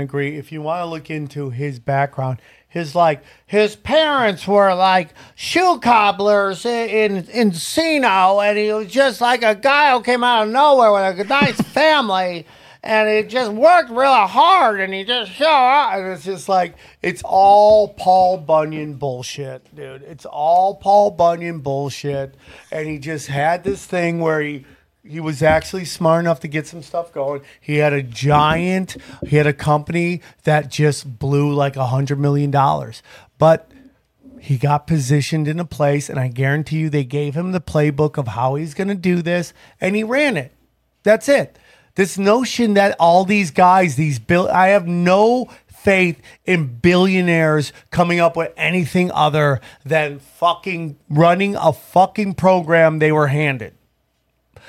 agree. If you want to look into his background, his like his parents were like shoe cobblers in in Encino, and he was just like a guy who came out of nowhere with a nice family, and he just worked really hard, and he just showed up, and it's just like it's all Paul Bunyan bullshit, dude. It's all Paul Bunyan bullshit, and he just had this thing where he he was actually smart enough to get some stuff going. He had a giant, he had a company that just blew like a hundred million dollars. But he got positioned in a place, and I guarantee you they gave him the playbook of how he's gonna do this, and he ran it. That's it. This notion that all these guys, these bill I have no faith in billionaires coming up with anything other than fucking running a fucking program they were handed.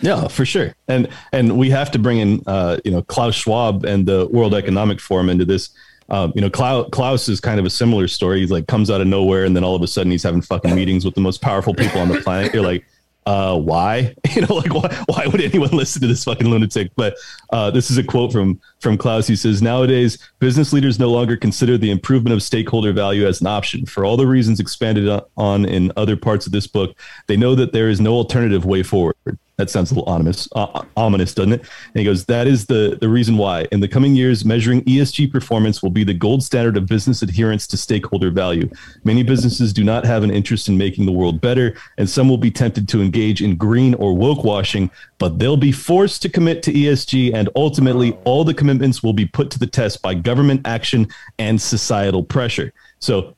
Yeah, for sure. And and we have to bring in uh, you know Klaus Schwab and the World Economic Forum into this. Um, you know, Klaus, Klaus is kind of a similar story. He's like comes out of nowhere, and then all of a sudden he's having fucking meetings with the most powerful people on the planet. You're like, uh, why? You know, like why, why would anyone listen to this fucking lunatic? But uh, this is a quote from from Klaus. He says, "Nowadays, business leaders no longer consider the improvement of stakeholder value as an option. For all the reasons expanded on- in other parts of this book, they know that there is no alternative way forward." That sounds a little ominous, uh, ominous, doesn't it? And he goes, "That is the the reason why. In the coming years, measuring ESG performance will be the gold standard of business adherence to stakeholder value. Many businesses do not have an interest in making the world better, and some will be tempted to engage in green or woke washing, but they'll be forced to commit to ESG, and ultimately, all the commitments will be put to the test by government action and societal pressure. So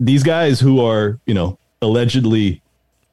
these guys who are, you know, allegedly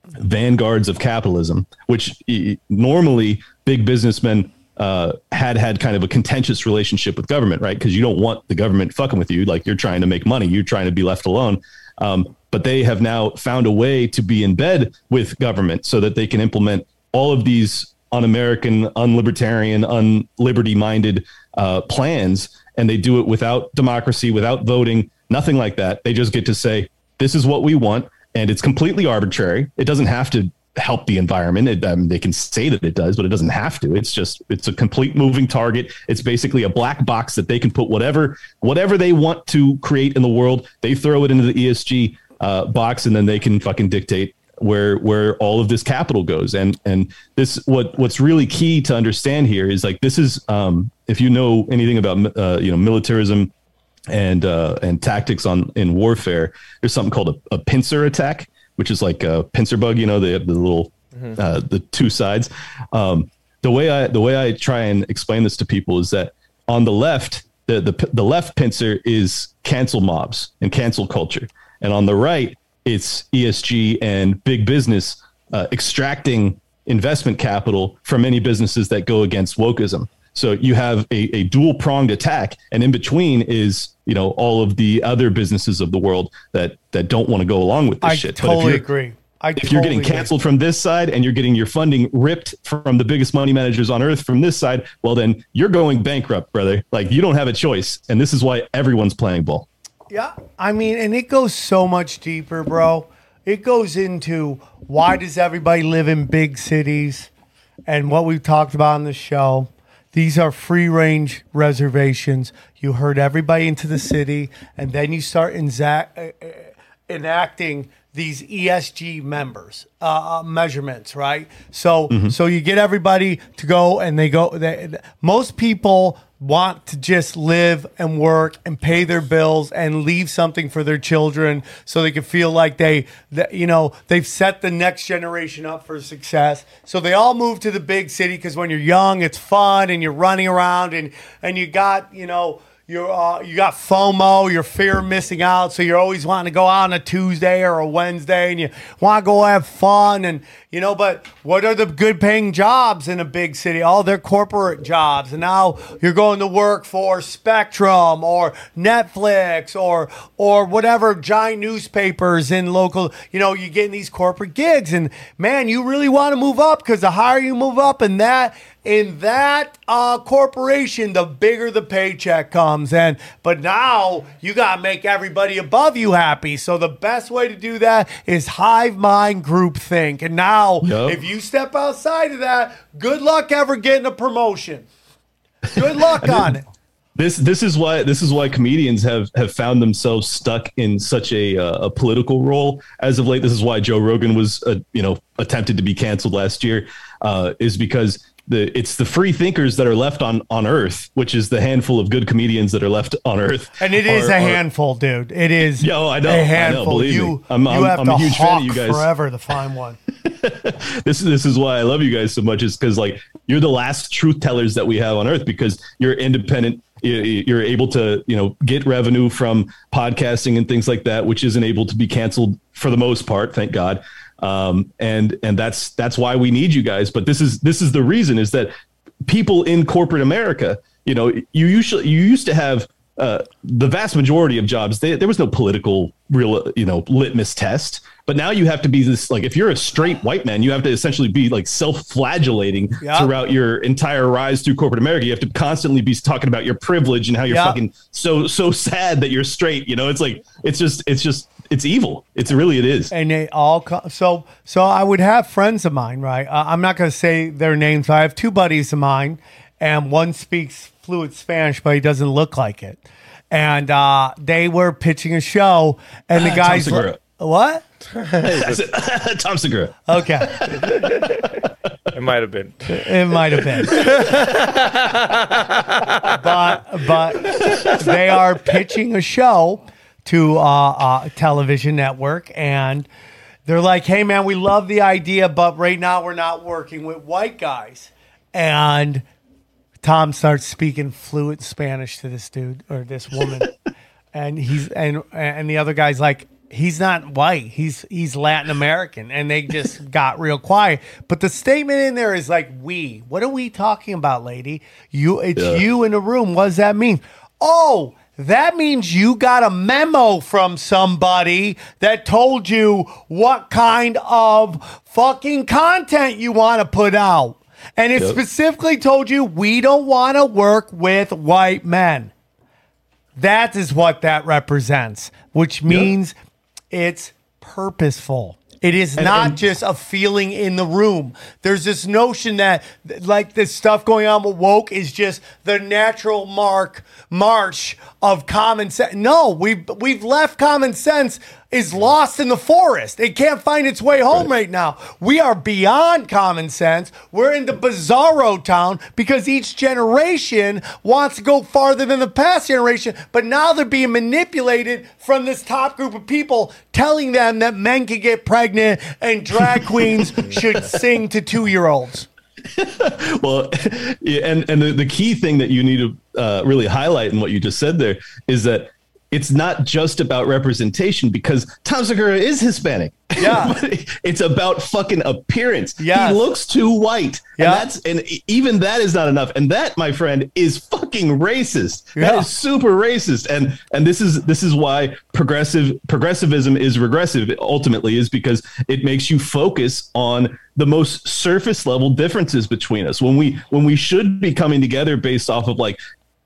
vanguards of capitalism, which normally big businessmen uh, had had kind of a contentious relationship with government, right? Because you don't want the government fucking with you. Like you're trying to make money, you're trying to be left alone. Um, but they have now found a way to be in bed with government so that they can implement all of these un-American, un-libertarian, un-liberty-minded uh, plans, and they do it without democracy, without voting, nothing like that. They just get to say, "This is what we want," and it's completely arbitrary. It doesn't have to help the environment. It, they can say that it does, but it doesn't have to. It's just it's a complete moving target. It's basically a black box that they can put whatever whatever they want to create in the world. They throw it into the ESG uh, box, and then they can fucking dictate where where all of this capital goes. And and this what what's really key to understand here is like this is um, if you know anything about uh, you know militarism and uh, and tactics on in warfare. There's something called a, a pincer attack, which is like a pincer bug. You know, they have the little uh, the two sides. Um, the way I the way I try and explain this to people is that on the left, the the, the left pincer is cancel mobs and cancel culture, and on the right, it's ESG and big business uh, extracting investment capital from any businesses that go against wokeism. So you have a, a dual pronged attack, and in between is you know all of the other businesses of the world that that don't want to go along with this I shit. But if totally agree. I if you're getting totally agree. canceled from this side and you're getting your funding ripped from the biggest money managers on earth from this side, well then you're going bankrupt, brother. Like you don't have a choice, and this is why everyone's playing ball. Yeah, I mean, and it goes so much deeper, bro. It goes into why does everybody live in big cities, and what we've talked about on the show. These are free range reservations. You herd everybody into the city, and then you start inza- uh, uh, enacting these ESG members uh, uh, measurements, right? So, so you get everybody to go, and they go. They, most people want to just live and work and pay their bills and leave something for their children so they can feel like they that, you know they've set the next generation up for success. So they all move to the big city because when you're young it's fun and you're running around and and you got you know you're, uh, you got FOMO, your fear of missing out, so you're always wanting to go out on a Tuesday or a Wednesday, and you want to go have fun, and you know. But what are the good-paying jobs in a big city? All they're corporate jobs, and now you're going to work for Spectrum or Netflix or or whatever giant newspapers in local. You know, you're getting these corporate gigs, and man, you really want to move up because the higher you move up in that in that uh, corporation, the bigger the paycheck comes. And but now you gotta make everybody above you happy. So the best way to do that is hive mind group think. And now, Yup. if you step outside of that, good luck ever getting a promotion. Good luck on it. this this is why this is why comedians have have found themselves stuck in such a uh, a political role as of late. This is why Joe Rogan was uh, you know attempted to be canceled last year, uh, is because the it's the free thinkers that are left on on Earth, which is the handful of good comedians that are left on Earth. And it is are- a are- handful, dude. It is Yo, I know, a I know, handful. believe you me. I'm- you I'm- have I'm to a huge fan of you guys. forever to find one. this is this is why I love you guys so much is because like you're the last truth tellers that we have on earth because you're independent you're able to you know get revenue from podcasting and things like that which isn't able to be canceled for the most part thank god um, and and that's that's why we need you guys. But this is this is the reason is that people in corporate america you know you usually you used to have uh, the vast majority of jobs they, there was no political real you know litmus test but now you have to be this like if you're a straight white man you have to essentially be like self-flagellating Yeah. throughout your entire rise through corporate america you have to constantly be talking about your privilege and how you're Yeah. fucking so so sad that you're straight you know it's like it's just it's just it's evil it's really it is and they all co- so so I would have friends of mine, right? Uh, I'm not going to say their names. I have two buddies of mine, and one speaks fluent Spanish, but he doesn't look like it. And uh, they were pitching a show, and the Ah, guys Tom Segura. what? tom segura Okay, It might have been. it might have been, but but they are pitching a show to uh, a television network, and they're like, "Hey, man, we love the idea, but right now we're not working with white guys." And Tom starts speaking fluent Spanish to this dude or this woman, and he's and and the other guy's like, he's not white, he's he's Latin American, and they just got real quiet. But the statement in there is like, "We." What are we talking about, lady? You, it's Yeah. you in the room. What does that mean? Oh. That means you got a memo from somebody that told you what kind of fucking content you want to put out. And it Yep. specifically told you we don't want to work with white men. That is what that represents, which means it's purposeful. It is not and- just a feeling in the room. There's this notion that, like, this stuff going on with woke is just the natural mark march of common sense. No, we've we've left common sense is lost in the forest. It can't find its way home right, now. We are beyond common sense. We're in the bizarro town because each generation wants to go farther than the past generation, but now they're being manipulated from this top group of people telling them that men can get pregnant and drag queens should sing to two year olds. well and and the, the key thing that you need to uh, really highlight in what you just said there is that it's not just about representation because Tom Segura is Hispanic. Yeah. It's about fucking appearance. Yes. He looks too white. Yeah. And that's and even that is not enough. And that, my friend, is fucking racist. That Yeah. is super racist. And and this is this is why progressive progressivism is regressive ultimately is because it makes you focus on the most surface level differences between us when we when we should be coming together based off of like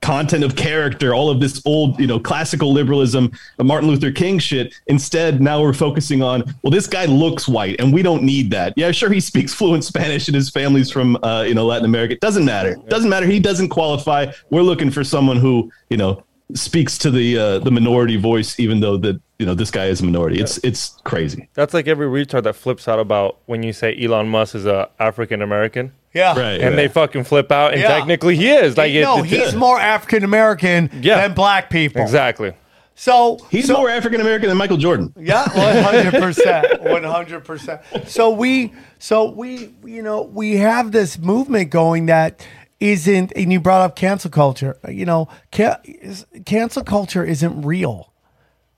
content of character, all of this old, you know, classical liberalism, the Martin Luther King shit. Instead, now we're focusing on, well, this guy looks white and we don't need that. Yeah, sure, he speaks fluent Spanish and his family's from, uh, you know, Latin America. It doesn't matter. Doesn't matter. He doesn't qualify. We're looking for someone who, you know, speaks to the uh, the minority voice, even though that you know this guy is a minority. It's it's crazy. That's like every retard that flips out about when you say Elon Musk is a African American. Yeah. Right. And they fucking flip out, and Yeah. technically he is. Like, it- no, it- he's more African American Yeah. than black people. exactly. So He's so, more African American than Michael Jordan. Yeah, one hundred percent, one hundred percent. So we, so we, you know, we have this movement going that isn't, and you brought up cancel culture. You know, ca- is- cancel culture isn't real.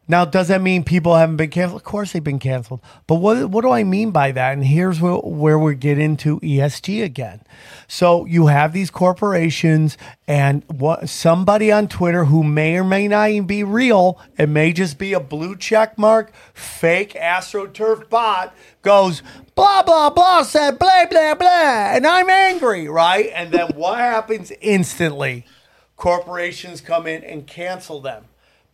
Now, does that mean people haven't been canceled? Of course, they've been canceled. But what what do I mean by that? And here's where, where we get into ESG again. So you have these corporations and what somebody on Twitter who may or may not even be real, it may just be a blue check mark, fake AstroTurf bot goes blah blah blah said blah blah blah, and I'm angry, right? And then what happens instantly? Corporations come in and cancel them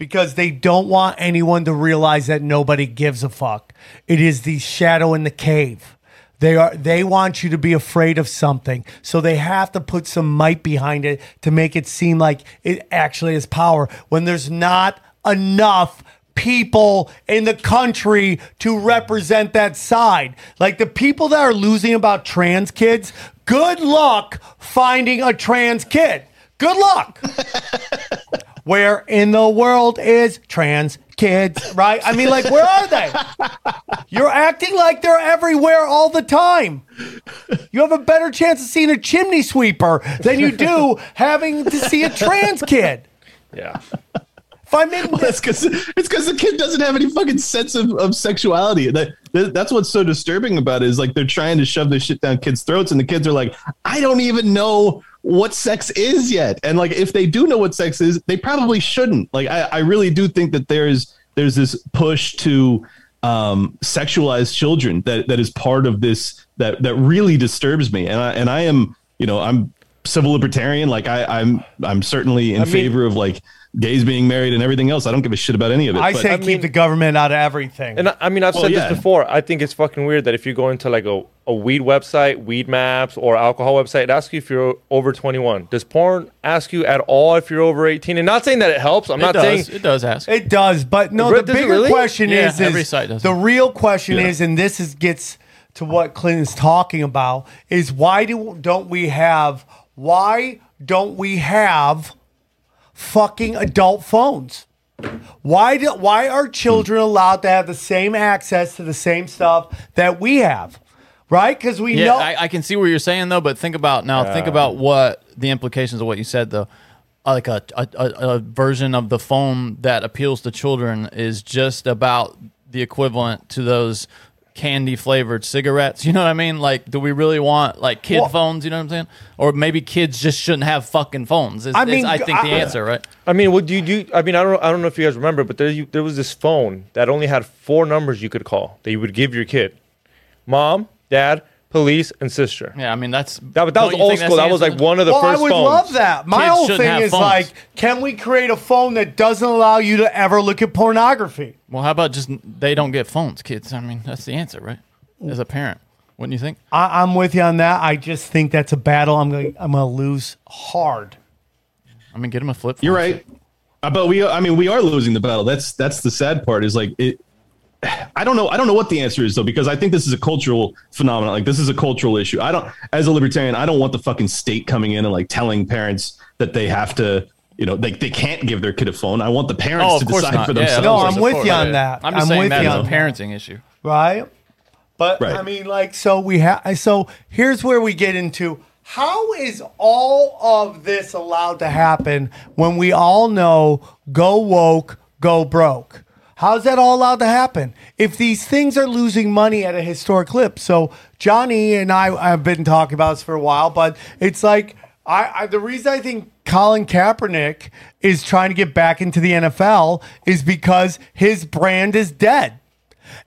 because they don't want anyone to realize that nobody gives a fuck. It is the shadow in the cave. They are they want you to be afraid of something. So they have to put some might behind it to make it seem like it actually has power when there's not enough people in the country to represent that side. Like the people that are losing about trans kids, good luck finding a trans kid. Good luck. Where in the world is trans kids, right? I mean, like, where are they? You're acting like they're everywhere all the time. You have a better chance of seeing a chimney sweeper than you do having to see a trans kid. Yeah. If I'm in That's because it's because the kid doesn't have any fucking sense of, of sexuality. That, that that's what's so disturbing about it is like they're trying to shove this shit down kids' throats, and the kids are like, I don't even know what sex is yet. And like, if they do know what sex is, they probably shouldn't. Like, I, I really do think that there's there's this push to um, sexualize children that that is part of this that that really disturbs me. And I and I am you know I'm civil libertarian. Like I I'm I'm certainly in I mean- favor of like gays being married and everything else. I don't give a shit about any of it. I but- say I keep mean- the government out of everything. And I, I mean, I've Well, said yeah. this before. I think it's fucking weird that if you go into like a, a weed website, weed maps, or alcohol website, it asks you if you're over 21. Does porn ask you at all if you're over 18? And not saying that it helps. I'm it not does. saying It does ask. It does, but no. Re- The bigger really? question Yeah, is, every is site does. the real question Yeah. is, and this is gets to what Clinton's talking about is why do don't we have why don't we have fucking adult phones? Why do why are children allowed to have the same access to the same stuff that we have? Right? Because we Yeah, know I, I can see what you're saying though, but think about now. Think about what the implications of what you said though. Uh, Like a, a, a, a version of the phone that appeals to children is just about the equivalent to those candy flavored cigarettes. You know what I mean? Like, do we really want like kid Well- phones? You know what I'm saying? Or maybe kids just shouldn't have fucking phones. Is, I is, mean, I think the answer, right? I mean, would you do? I mean, I don't. I don't know if you guys remember, but there, you, there was this phone that only had four numbers you could call that you would give your kid: mom, dad, police, and sister. Yeah, I mean that's That, that was old school. That was like one of the well, first I would phones. love that. My Kids whole shouldn't thing have is phones. like, can we create a phone that doesn't allow you to ever look at pornography? Well, how about just they don't get phones, kids? I mean, that's the answer, right? As a parent, wouldn't you think? I, I'm with you on that. I just think that's a battle I'm going to I'm going to lose hard. I mean, get him a flip. phone. You're right. Uh, but we, I mean, we are losing the battle. That's that's the sad part. Is like it. I don't know. I don't know what the answer is though, because I think this is a cultural phenomenon. Like this is a cultural issue. I don't, as a libertarian, I don't want the fucking state coming in and like telling parents that they have to, you know, they, they can't give their kid a phone. I want the parents Oh, to decide not. for Yeah, themselves. No, I'm with course. you on that. I'm just I'm saying with that you as a on that. parenting issue. right? But Right. I mean, like, so we have. So here's where we get into how is all of this allowed to happen when we all know go woke, go broke. How's that all allowed to happen? If these things are losing money at a historic clip. So Johnny and I have been talking about this for a while, but it's like I, I the reason I think Colin Kaepernick is trying to get back into the NFL is because his brand is dead.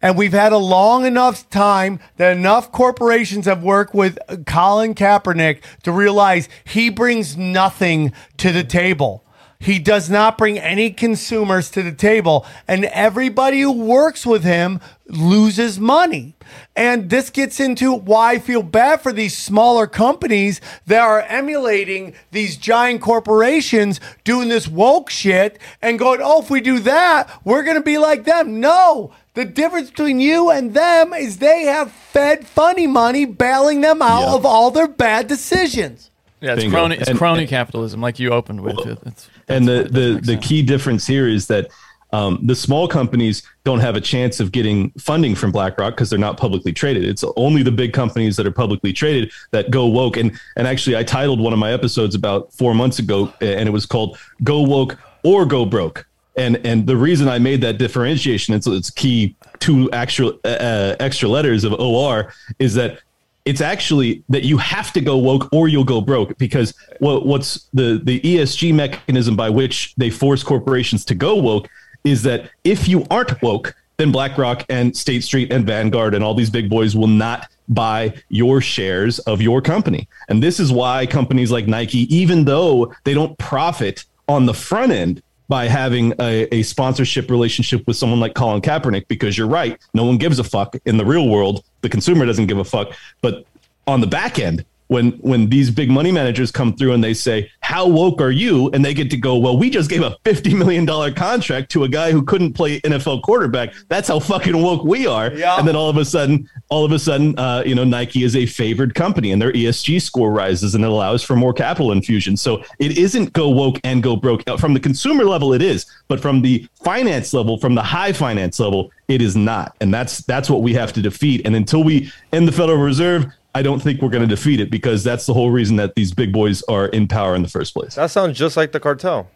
And we've had a long enough time that enough corporations have worked with Colin Kaepernick to realize he brings nothing to the table. He does not bring any consumers to the table, and everybody who works with him loses money. And this gets into why I feel bad for these smaller companies that are emulating these giant corporations doing this woke shit and going, oh, if we do that, we're going to be like them. No. The difference between you and them is they have fed funny money bailing them out Yeah. of all their bad decisions. Yeah, it's Bingo. crony. It's And- crony and- capitalism, like you opened with. It- It's, and the the the key difference here is that um, the small companies don't have a chance of getting funding from BlackRock because they're not publicly traded. It's only the big companies that are publicly traded that go woke. And and actually, I titled one of my episodes about four months ago, and it was called "Go Woke or Go Broke." And and the reason I made that differentiation, it's it's key two extra uh, extra letters of OR, is that it's actually that you have to go woke or you'll go broke because what, what's the the ESG mechanism by which they force corporations to go woke is that if you aren't woke then BlackRock and State Street and Vanguard and all these big boys will not buy your shares of your company. And this is why companies like Nike even though they don't profit on the front end by having a, a sponsorship relationship with someone like Colin Kaepernick because you're right. No one gives a fuck in the real world. The consumer doesn't give a fuck. But on the back end, when when these big money managers come through and they say, "How woke are you?" and they get to go, "Well, we just gave a fifty million dollar contract to a guy who couldn't play NFL quarterback. That's how fucking woke we are." Yeah. And then all of a sudden, all of a sudden, uh, you know, Nike is a favored company, and their ESG score rises, and it allows for more capital infusion. So it isn't go woke and go broke. From the consumer level, it is, but from the finance level, from the high finance level, it is not, and that's that's what we have to defeat. And until we end the Federal Reserve. I don't think we're going to defeat it because that's the whole reason that these big boys are in power in the first place. That sounds just like the cartel.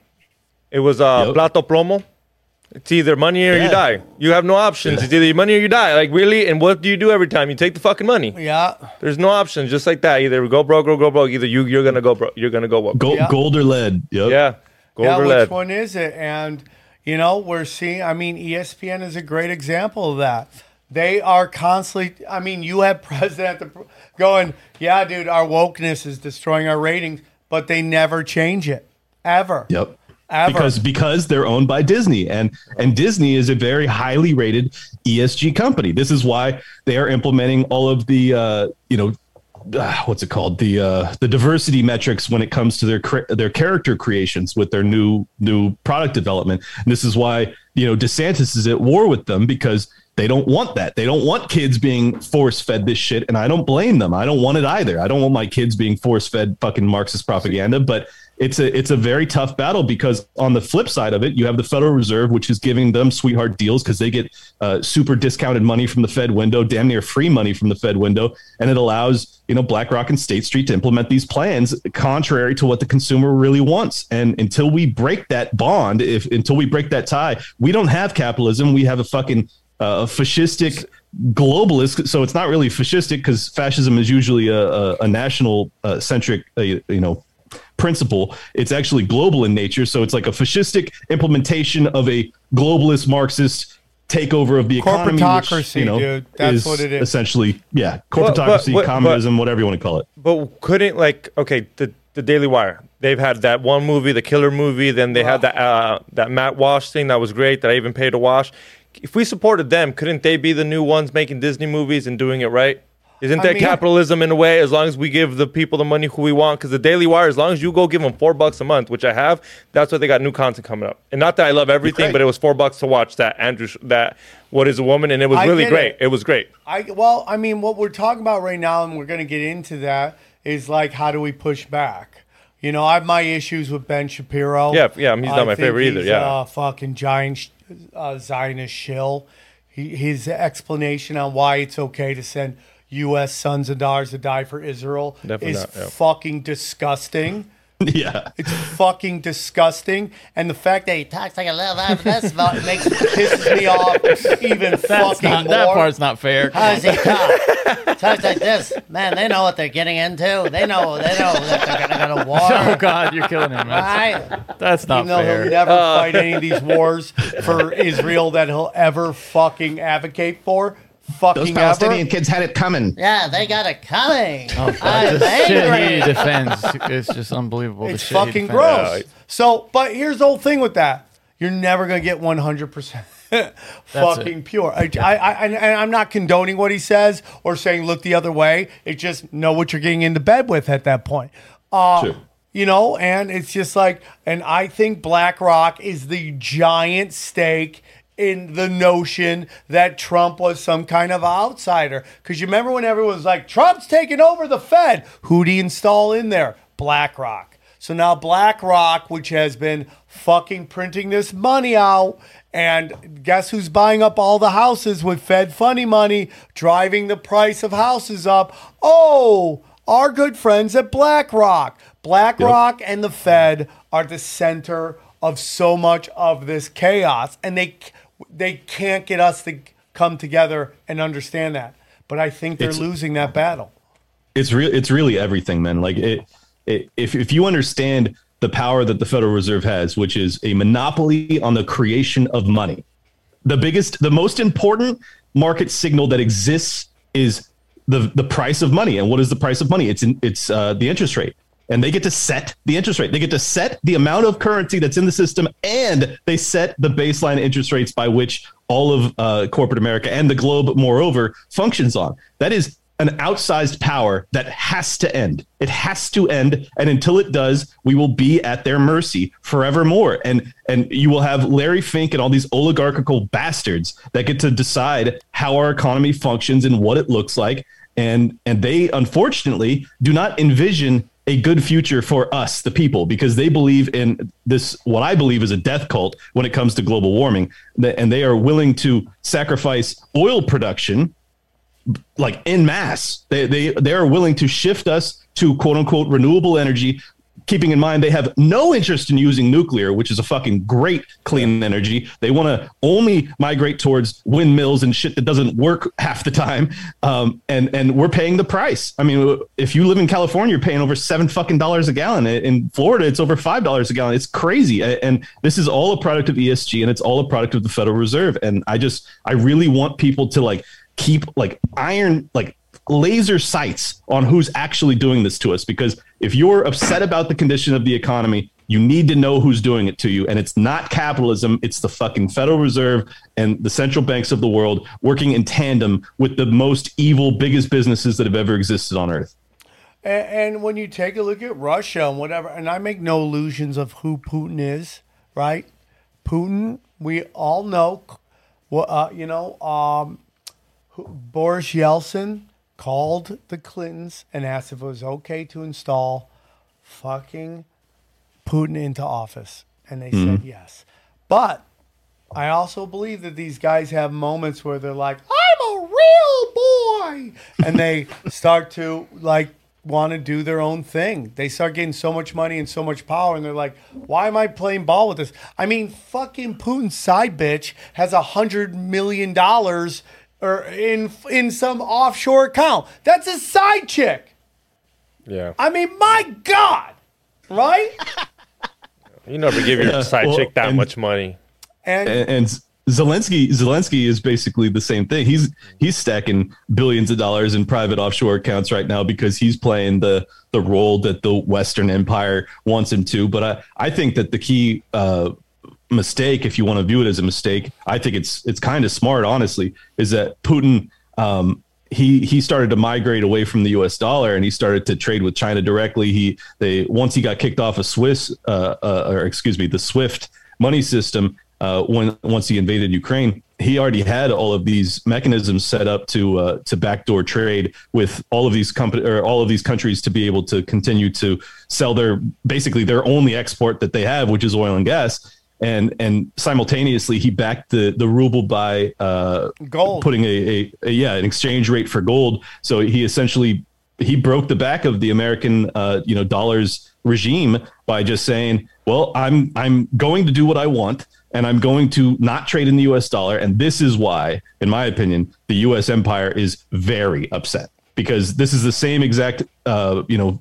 It was uh, Yep. plata o plomo. It's either money or you die. You have no options. It's either money or you die. Like really, and what do you do every time? You take the fucking money. Yeah. There's no options. Just like that. Either go broke or go broke. Either you you're gonna go broke. You're gonna go woke. Gold, Yeah. gold or lead. Yep. Yeah. Gold yeah, or which lead. one is it? And you know, we're seeing. I mean, ESPN is a great example of that. They are constantly. I mean, you have president going, "Yeah, dude, our wokeness is destroying our ratings," but they never change it ever. Yep. Ever. Because because they're owned by Disney and and Disney is a very highly rated ESG company. This is why they are implementing all of the uh, you know uh, what's it called the uh, the diversity metrics when it comes to their cre- their character creations with their new new product development. And this is why you know DeSantis is at war with them because they don't want that. They don't want kids being force fed this shit, and I don't blame them. I don't want it either. I don't want my kids being force fed fucking Marxist propaganda, but it's a it's a very tough battle because on the flip side of it, you have the Federal Reserve, which is giving them sweetheart deals because they get uh, super discounted money from the Fed window, damn near free money from the Fed window, and it allows you know BlackRock and State Street to implement these plans contrary to what the consumer really wants. And until we break that bond, if until we break that tie, we don't have capitalism. We have a fucking uh, fascistic globalist. So it's not really fascistic because fascism is usually a, a, a national uh, centric, uh, you know, principle. It's actually global in nature. So it's like a fascistic implementation of a globalist Marxist takeover of the economy. which, you know, dude. That's what it is. Essentially, yeah, But- but- corporatocracy, but- communism, whatever you want to call it. But couldn't like okay the the Daily Wire? They've had that one movie, the Killer movie. Then they had that uh, that Matt Walsh thing that was great that I even paid to watch. If we supported them, couldn't they be the new ones making Disney movies and doing it right? Isn't I that mean- capitalism in a way? As long as we give the people the money who we want, because the Daily Wire, as long as you go give them four bucks a month, which I have, that's why they got new content coming up. And not that I love everything, but it was four bucks to watch that Andrew that What Is a Woman, and it was I really great. it. It. was great. I well, I mean, what we're talking about right now, and we're going to get into that, is like how do we push back? You know, I have my issues with Ben Shapiro. Yeah, yeah, he's not I my favorite either, yeah. a fucking giant uh, Zionist shill. He, his explanation on why it's okay to send U.S. sons and daughters to die for Israel Definitely is not, yeah. fucking disgusting. yeah. It's fucking disgusting. And the fact that he talks like a little this about makes pisses me off even That's fucking not, more. that part's not fair. How does he talk? Talks like this. Man, they know what they're getting into. They know they know that they're gonna go to war. Oh God, you're killing him. That's, Right? that's not Even though fair. he'll never uh. fight any of these wars for Israel that he'll ever fucking advocate for. Fucking ever. kids had it coming. Yeah, they got it coming. Oh, I'm shit he angry. defends is just unbelievable. the It's shit he fucking defends. gross. So, but here's the whole thing with that: you're never gonna get 100 percent fucking pure. I, I, I, and I'm not condoning what he says or saying look the other way. It's just know what you're getting into bed with at that point. Uh, Sure. You know, and it's just like, and I think BlackRock is the giant stake in the notion that Trump was some kind of outsider. Because you remember when everyone was like, Trump's taking over the Fed. Who'd he install in there? BlackRock. So now BlackRock, which has been fucking printing this money out, and guess who's buying up all the houses with Fed funny money, driving the price of houses up? Oh, our good friends at BlackRock. BlackRock and the Fed are the center of so much of this chaos, and they they can't get us to come together and understand that. But I think they're It's- losing that battle. it's real it's really everything man like it, it if, if you understand the power that the federal reserve has which is a monopoly on the creation of money the biggest the most important market signal that exists is the the price of money and what is the price of money it's in, it's uh, the interest rate and they get to set the interest rate they get to set the amount of currency that's in the system and they set the baseline interest rates by which all of uh, corporate america and the globe moreover functions on that is an outsized power that has to end. It has to end, and until it does, we will be at their mercy forevermore. And and you will have Larry Fink and all these oligarchical bastards that get to decide how our economy functions and what it looks like. And and they unfortunately do not envision a good future for us, the people, because they believe in this, what I believe is a death cult when it comes to global warming. And they are willing to sacrifice oil production like in mass. They they they are willing to shift us to quote unquote renewable energy, keeping in mind they have no interest in using nuclear, which is a fucking great clean energy. They want to only migrate towards windmills and shit that doesn't work half the time. Um, and and we're paying the price. I mean, if you live in California, you're paying over seven fucking dollars a gallon. In Florida, it's over five dollars a gallon. It's crazy. And this is all a product of ESG, and it's all a product of the Federal Reserve. And I just I really want people to like keep like iron like laser sights on who's actually doing this to us. Because if you're upset about the condition of the economy you need to know who's doing it to you. And it's not capitalism. It's the fucking federal reserve and the central banks of the world working in tandem with the most evil biggest businesses that have ever existed on earth. And, and when you take a look at Russia and whatever, and I make no illusions of who Putin is, right? Putin, we all know, uh, you know, um, Boris Yeltsin called the Clintons and asked if it was okay to install fucking Putin into office, and they said mm-hmm. yes. But I also believe that these guys have moments where they're like, "I'm a real boy," and they start to like want to do their own thing. They start getting so much money and so much power, and they're like, "Why am I playing ball with this?" I mean, fucking Putin's side bitch has a hundred million dollars or in in some offshore account. That's a side chick. Yeah. I mean, my God, right? You never give your Yeah, side well, chick that and- much money. And and, and Zelensky Zelensky is basically the same thing. He's he's stacking billions of dollars in private offshore accounts right now because he's playing the the role that the Western Empire wants him to. But I I think that the key uh, mistake, if you want to view it as a mistake, I think it's it's kind of smart, honestly, is that Putin. Um, he he started to migrate away from the U.S. dollar and he started to trade with China directly. He they once he got kicked off of Swiss uh, uh, or excuse me the SWIFT money system uh, when once he invaded Ukraine, he already had all of these mechanisms set up to uh, to backdoor trade with all of these company or all of these countries to be able to continue to sell their basically their only export that they have, which is oil and gas. And and simultaneously, he backed the the ruble by uh, Gold. putting a, a, a yeah an exchange rate for gold. So he essentially he broke the back of the American, uh, you know, dollars regime by just saying, "Well, I'm I'm going to do what I want, and I'm going to not trade in the U.S. dollar." And this is why, in my opinion, the U.S. empire is very upset because this is the same exact, uh, you know,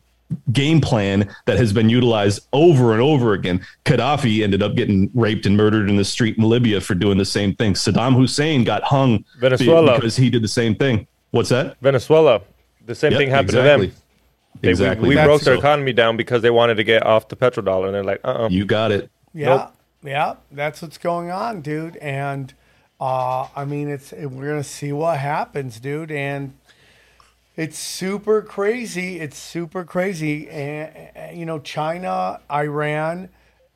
game plan that has been utilized over and over again. Gaddafi ended up getting raped and murdered in the street in Libya for doing the same thing. Saddam Hussein got hung Venezuela. because he did the same thing. What's that? Venezuela, the same Yep, thing happened exactly. to them. They, exactly. We, we broke their So, economy down because they wanted to get off the petrodollar, and they're like, uh, uh You got it. Yeah, Nope. yeah, that's what's going on, dude. And uh, I mean, it's we're gonna see what happens, dude. And it's super crazy. It's super crazy. And you know, China, Iran,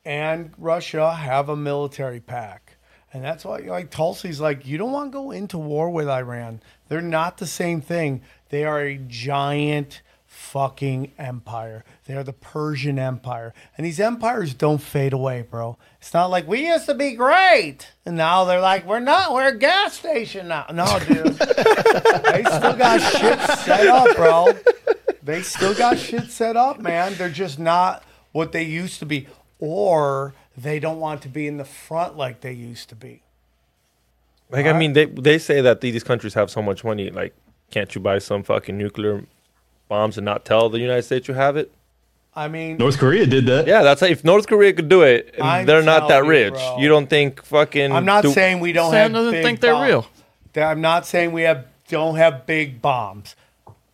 and Russia have a military pact. And that's why, like Tulsi's, like you don't want to go into war with Iran. They're not the same thing. They are a giant fucking empire. They are the Persian Empire. And these empires don't fade away, bro. It's not like we used to be great. And now they're like, we're not, we're a gas station now. No, dude. they still got shit set up, bro. They still got shit set up, man. They're just not what they used to be. Or they don't want to be in the front like they used to be. like I mean, they they say that these countries have so much money. Like, can't you buy some fucking nuclear bombs and not tell the United States you have it? I mean, North Korea did that. Yeah, that's if North Korea could do it, I'm they're not that telling you, rich. bro. You don't think fucking? I'm not do- saying we don't Sam have doesn't big think they're bombs. real. That I'm not saying we have don't have big bombs,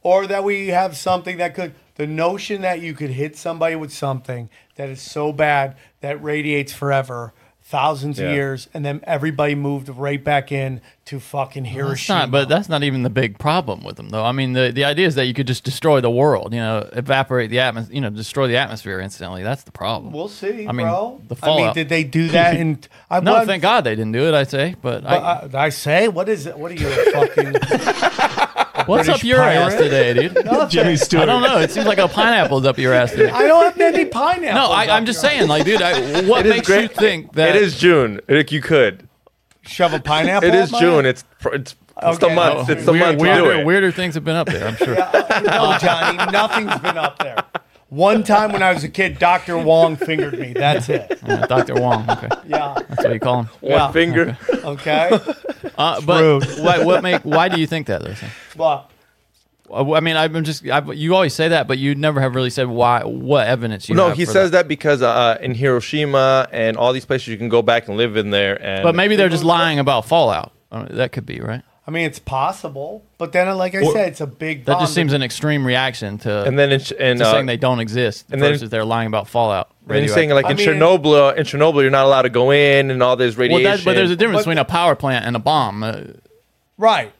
or that we have something that could. The notion that you could hit somebody with something that is so bad that radiates forever, thousands Yeah. of years, and then everybody moved right back in to fucking That's Hiroshima. not, but that's not even the big problem with them, though. I mean, the, the idea is that you could just destroy the world, you know, evaporate the atmosphere, you know, destroy the atmosphere instantly. That's the problem. we'll see, I mean, bro. the I mean, did they do that? And I no, wasn't- thank God they didn't do it. I say, but, But, I, uh, I say, what is it? What are you fucking? what's British up your ass today, dude? Nothing. Jimmy Stewart. I don't know. It seems like a pineapple's up your ass today. I don't have any pineapples. No, I, I'm just saying, like, dude, I, what It is makes you think that it is June. Like you could. Shove a pineapple. It is June. ass? It's it's, it's the month. Oh, It's the weird- month to weirder, do it. weirder things have been up there, I'm sure. No, Johnny, nothing's been up there. One time when I was a kid, Dr. Wong fingered me. That's it. Yeah, Dr. Wong. Okay, Yeah. that's what you call him. One Yeah. finger. Okay. Uh, but Rude. why, what make? Why do you think that? Though? Sam? But Uh, I mean, I'm just. I've, you always say that, but you never have really said why. What evidence you? No, have he for says that. because uh, in Hiroshima and all these places you can go back and live in there. And But maybe they're just lying about fallout. I mean, that could be right. I mean, it's possible. But then, like I Or- said, it's a big. That just seems an extreme reaction to, and then in, Ch- and to uh, saying they don't exist and then- versus they're lying about fallout. and he's saying like I in mean- Chernobyl, uh, in Chernobyl you're not allowed to go in and all this well, radiation. that, but there's a difference But- between a power plant and a bomb. Uh, right.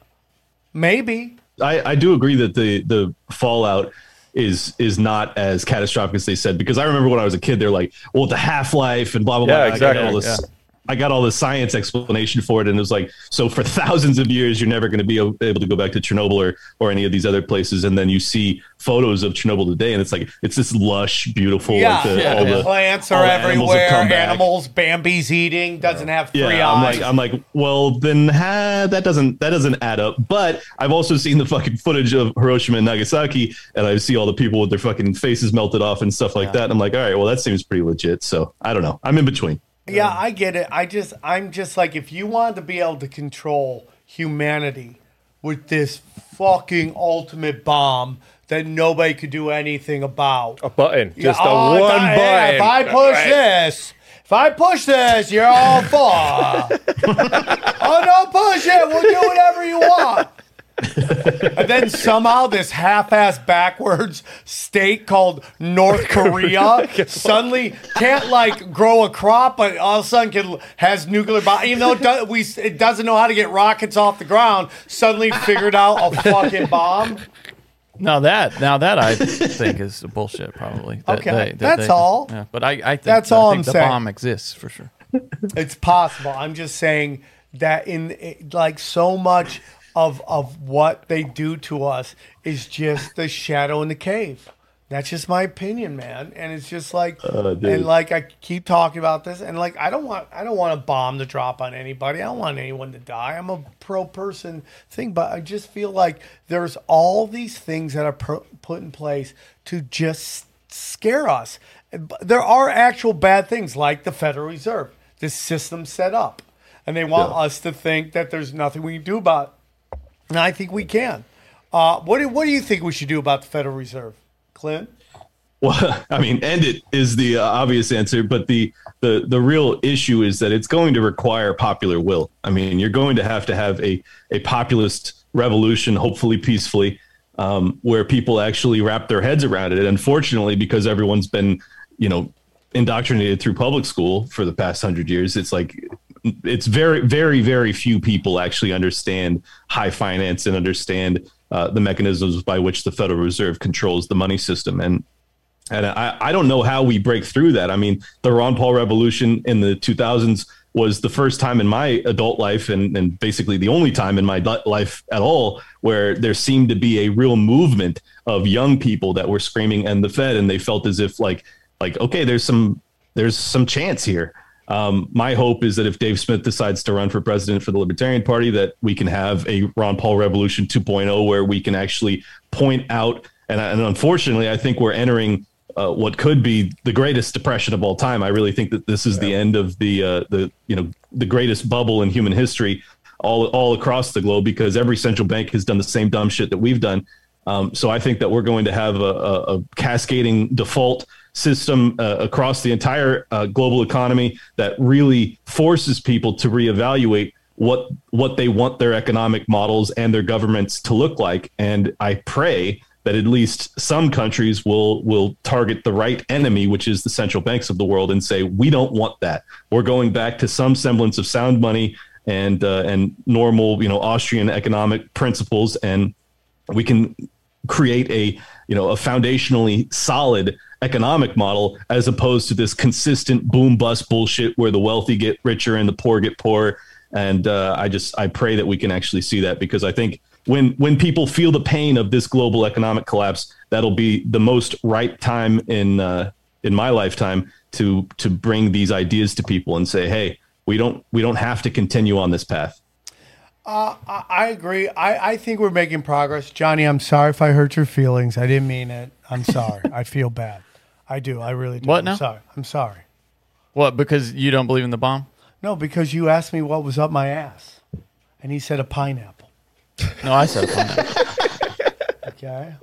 Maybe. I, I do agree that the the fallout is is not as catastrophic as they said because I remember when I was a kid they're like well the half life and blah blah Yeah, blah exactly, all this yeah. I got all the science explanation for it and it was like so for thousands of years you're never going to be able to go back to Chernobyl or or any of these other places and then you see photos of Chernobyl today and it's like it's this lush beautiful Yeah. like the, yeah, all yeah. the Plants all are the everywhere. back. Animals. Bambi's eating. Doesn't have three Yeah, I'm eyes. like, I'm like, well, then ha, that doesn't that doesn't add up. But I've also seen the fucking footage of Hiroshima and Nagasaki, and I see all the people with their fucking faces melted off and stuff like that. And I'm like, all right, well, that seems pretty legit. So I don't know. I'm in between. Yeah, um, I get it. I just, I'm just like, if you wanted to be able to control humanity with this fucking ultimate bomb that nobody could do anything about, a button, just oh, a one if I- button. yeah, If I push Right. this, if I push this, you're all for. oh no, push it. We'll do whatever you want. And then somehow this half-ass backwards state called North oh Korea suddenly can't like grow a crop, but all of a sudden can, has nuclear bomb. Even though it, do, we, it doesn't know how to get rockets off the ground, suddenly figured out a fucking bomb. now that now that I think is bullshit. Probably. That Okay, that's all. Yeah, but I, I think That's I all think I'm the saying. bomb exists for sure. It's possible. I'm just saying that in like so much of of what they do to us is just the shadow in the cave. That's just my opinion, man. And it's just like, Uh, and like I keep talking about this, and like I don't want, I don't want a bomb to drop on anybody. I don't want anyone to die. I'm a pro person thing, but I just feel like there's all these things that are put in place to just scare us. There are actual bad things, like the Federal Reserve, this system set up, and they want Yeah. us to think that there's nothing we can do about. I think we can. Uh, what do What do you think we should do about the Federal Reserve, Clint? Well, I mean, end it is the uh, obvious answer, but the the the real issue is that it's going to require popular will. I mean, you're going to have to have a a populist revolution, hopefully peacefully, um, where people actually wrap their heads around it. Unfortunately, because everyone's been, you know, indoctrinated through public school for the past hundred years, it's like it's very, very, very few people actually understand high finance and understand uh, the mechanisms by which the Federal Reserve controls the money system. And and I, I don't know how we break through that. I mean, the Ron Paul revolution in the 2000s was the first time in my adult life and, and basically the only time in my life at all where there seemed to be a real movement of young people that were screaming and the Fed and they felt as if like like okay there's some there's some chance here. Um, my hope is that if Dave Smith decides to run for president for the Libertarian Party, that we can have a Ron Paul Revolution 2.0 where we can actually point out. And, and unfortunately, I think we're entering uh, what could be the greatest depression of all time. I really think that this is the end of the uh, the you know the greatest bubble in human history, all all across the globe, because every central bank has done the same dumb shit that we've done. Um, so I think that we're going to have a, a, a cascading default system uh, across the entire uh, global economy that really forces people to reevaluate what what they want their economic models and their governments to look like. And I pray that at least some countries will will target the right enemy, which is the central banks of the world, and say we don't want that. We're going back to some semblance of sound money and uh, and normal, you know, Austrian economic principles, and we can create a you know a foundationally solid economic model as opposed to this consistent boom bust bullshit where the wealthy get richer and the poor get poorer. And uh, I just I pray that we can actually see that because I think when when people feel the pain of this global economic collapse, that'll be the most right time in uh, in my lifetime to to bring these ideas to people and say, hey, we don't we don't have to continue on this path. I, I agree. I, I think we're making progress. Johnny, I'm sorry if I hurt your feelings. I didn't mean it. I'm sorry. I feel bad. I do. I really do. What I'm now? sorry. I'm sorry. What? Because you don't believe in the bomb? No, because you asked me what was up my ass. And he said a pineapple. No, I said a pineapple. Okay.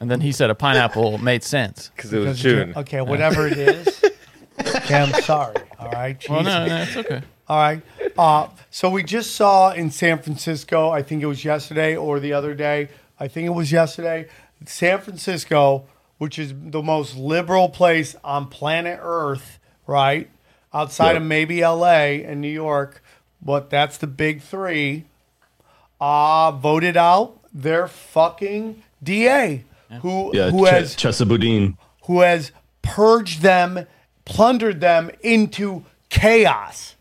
and then he said a pineapple made sense. because it was Because you- June. Okay, whatever it is. okay, I'm sorry. All right. Well, no, Jesus. no, it's okay. All right. Uh, so we just saw in San Francisco, I think it was yesterday or the other day, I think it was yesterday, San Francisco, which is the most liberal place on planet Earth, right? Outside Yep. of maybe LA and New York, but that's the big three, uh, voted out their fucking DA who, Yeah, who Ch- has Chesa Boudin. who has purged them, plundered them into chaos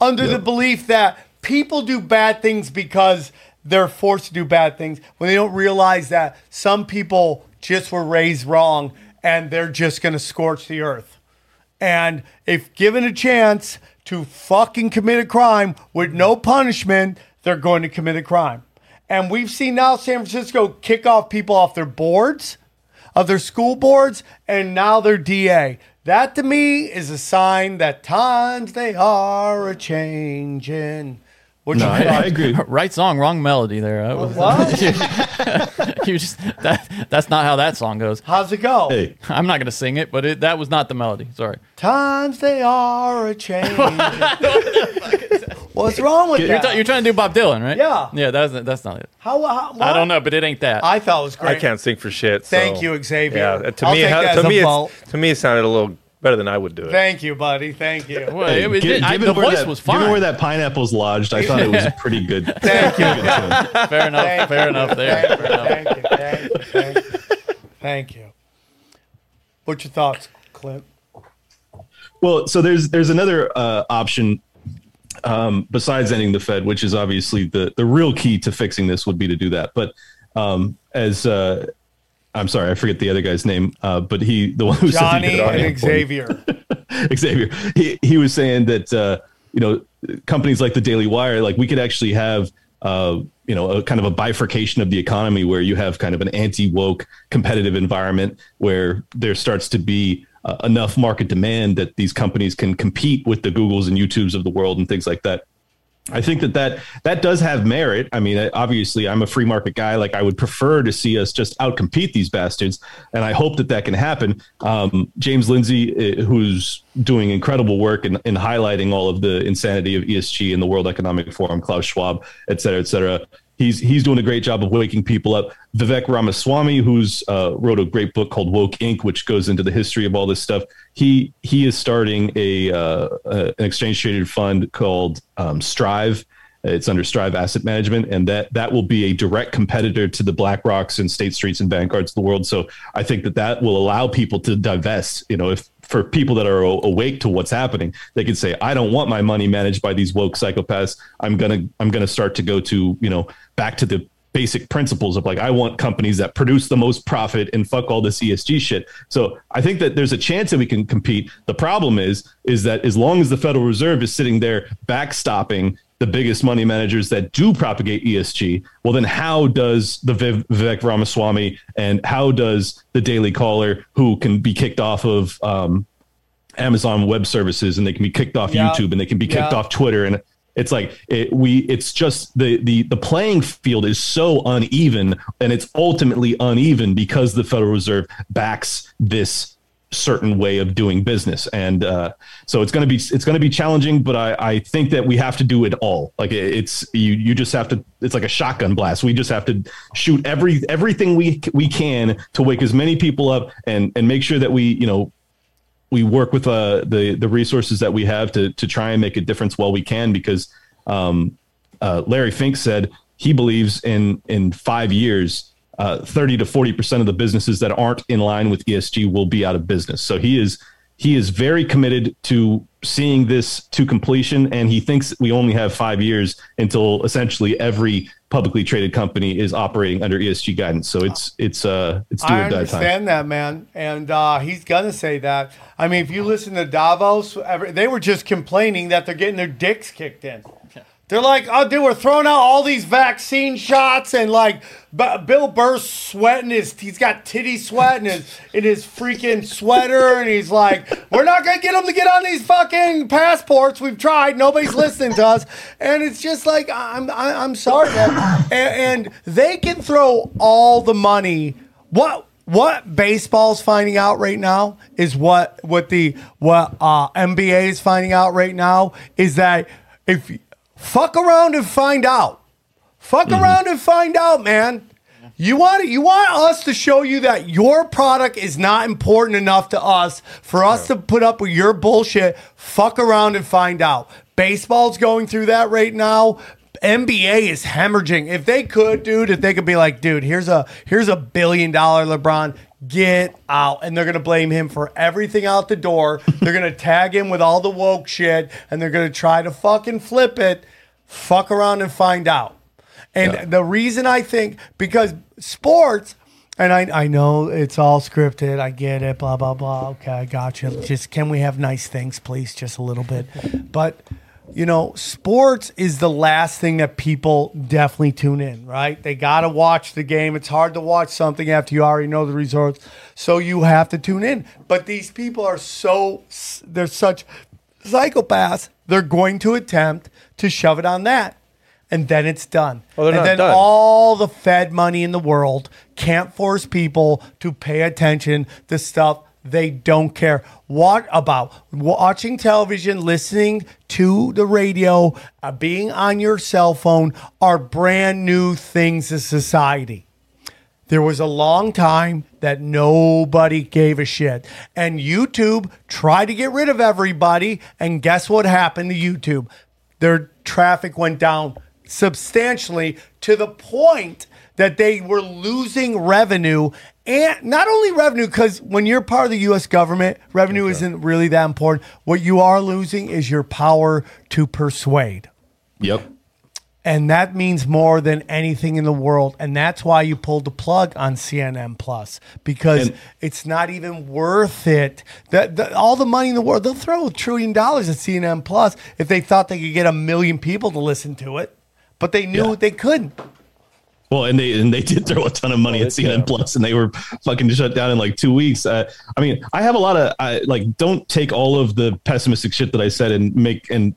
under the belief that people do bad things because they're forced to do bad things when they don't realize that some people just were raised wrong and they're just going to scorch the earth. And if given a chance to fucking commit a crime with no punishment, they're going to commit a crime. And we've seen now San Francisco kick off people off their boards, of their school boards, and now their DA. That to me is a sign that times they are a changing. What No, I. I agree. Right song, wrong melody there. That was- What? you just that that's not how that song goes. How's it go? Hey, I'm not gonna sing it, but it, that was not the melody. Sorry. Times they are a changing. What's wrong with You're You're, that? t- you're trying to do Bob Dylan, right? Yeah. Yeah, that's that's not it. how, how, I don't know, but it ain't that. I thought it was great. I can't sing for shit. so- Thank you, Xavier. Yeah, to I'll me, take it, that to as me, a it's, to me, it sounded a little better than I would do it. Thank you, buddy. Thank you. Well, hey, it was- gi- I- given the voice that- was fine. Given where that pineapple's lodged, I thought it was pretty good. Thank you. fair enough. Thank fair you. enough there. Thank Fair you. enough. Thank you. Thank you. Thank you. Thank you. What's your thoughts, Clint? Well, so there's there's another uh, option um, besides ending the Fed, which is obviously the the real key to fixing this would be to do that. But um, as uh, I'm sorry, I forget the other guy's name, uh, but he, the one who said he Johnny could automate and. Xavier. Xavier. He he was saying that uh, you know companies like the Daily Wire, like we could actually have uh, you know a kind of a bifurcation of the economy where you have kind of an anti woke competitive environment where there starts to be uh, enough market demand that these companies can compete with the Googles and YouTubes of the world and things like that. I think that that that does have merit. I mean, obviously, I'm a free market guy. Like, I would prefer to see us just outcompete these bastards, and I hope that that can happen. Um, James Lindsay, uh, who's doing incredible work in, in highlighting all of the insanity of ESG and the World Economic Forum, Klaus Schwab, et cetera, et cetera. He's he's doing a great job of waking people up. Vivek Ramaswamy, who's uh, wrote a great book called Woke Inc., which goes into the history of all this stuff. He he is starting a uh, an exchange traded fund called um, Strive. It's under Strive Asset Management, and that that will be a direct competitor to the Black Rocks and State Streets and Vanguards of the world. So I think that that will allow people to divest. You know, if for people that are awake to what's happening, they can say, "I don't want my money managed by these woke psychopaths. I'm gonna I'm gonna start to go to you know back to the basic principles of like I want companies that produce the most profit and fuck all this ESG shit. So I think that there's a chance that we can compete. The problem is is that as long as the Federal Reserve is sitting there backstopping the biggest money managers that do propagate ESG, well then how does the Viv- Vivek Ramaswamy and how does the Daily Caller who can be kicked off of um, Amazon Web Services and they can be kicked off Yeah. YouTube and they can be kicked Yeah. off Twitter and it's like it, we it's just the the the playing field is so uneven and it's ultimately uneven because the Federal Reserve backs this certain way of doing business. And uh, so it's going to be it's going to be challenging but I, I think that we have to do it all. Like it- it's you you just have to it's like a shotgun blast. We just have to shoot every everything we we can to wake as many people up and and make sure that we you know we work with uh, the the resources that we have to to try and make a difference while we can because um, uh, Larry Fink said he believes in in five years. Uh, 30 to 40 percent of the businesses that aren't in line with ESG will be out of business. So he is he is very committed to seeing this to completion, and he thinks we only have five years until essentially every publicly traded company is operating under ESG guidance. So it's it's uh it's do I or die time. understand that, man, and uh, he's gonna say that. I mean, if you listen to Davos, they were just complaining that they're getting their dicks kicked in. They're like, oh, dude, we're throwing out all these vaccine shots, and like, B- Bill Burr's sweating his, he's got titty sweat in his, in his freaking sweater, and he's like, we're not gonna get him to get on these fucking passports. We've tried, nobody's listening to us, and it's just like, I'm, I'm sorry, man, and, and they can throw all the money. What? What baseball's finding out right now is what what the what uh, NBA is finding out right now is that if fuck around and find out, fuck mm-hmm. around and find out, man. You want it? you want us to show you that your product is not important enough to us for us to put up with your bullshit. Fuck around and find out. Baseball's going through that right now. NBA is hemorrhaging. If they could, dude, if they could be like, dude, here's a here's a billion dollar LeBron, get out. And they're gonna blame him for everything out the door. they're gonna tag him with all the woke shit, and they're gonna try to fucking flip it. Fuck around and find out. And the reason I think because sports, and I I know it's all scripted, I get it, blah blah blah. Okay, I got you. Just can we have nice things, please, just a little bit. But you know, sports is the last thing that people definitely tune in, right? They got to watch the game. It's hard to watch something after you already know the results. So you have to tune in. But these people are so, they're such psychopaths. They're going to attempt to shove it on that. And then it's done. Well, and then done. all the Fed money in the world can't force people to pay attention to stuff they don't care what about watching television listening to the radio uh, being on your cell phone are brand new things to society there was a long time that nobody gave a shit. And YouTube tried to get rid of everybody. And guess what happened to YouTube? Their traffic went down substantially to the point that they were losing revenue. And not only revenue, because when you're part of the US government, revenue isn't really that important. What you are losing is your power to persuade. Yep. And that means more than anything in the world. And that's why you pulled the plug on CNN Plus because And- it's not even worth it. The, the, all the money in the world, they'll throw a trillion dollars at CNN Plus if they thought they could get a million people to listen to it. But they knew Yeah. they couldn't. Well, and they and they did throw a ton of money at CNN Plus, and they were fucking shut down in like two weeks. Uh, I mean, I have a lot of I, like, don't take all of the pessimistic shit that I said and make and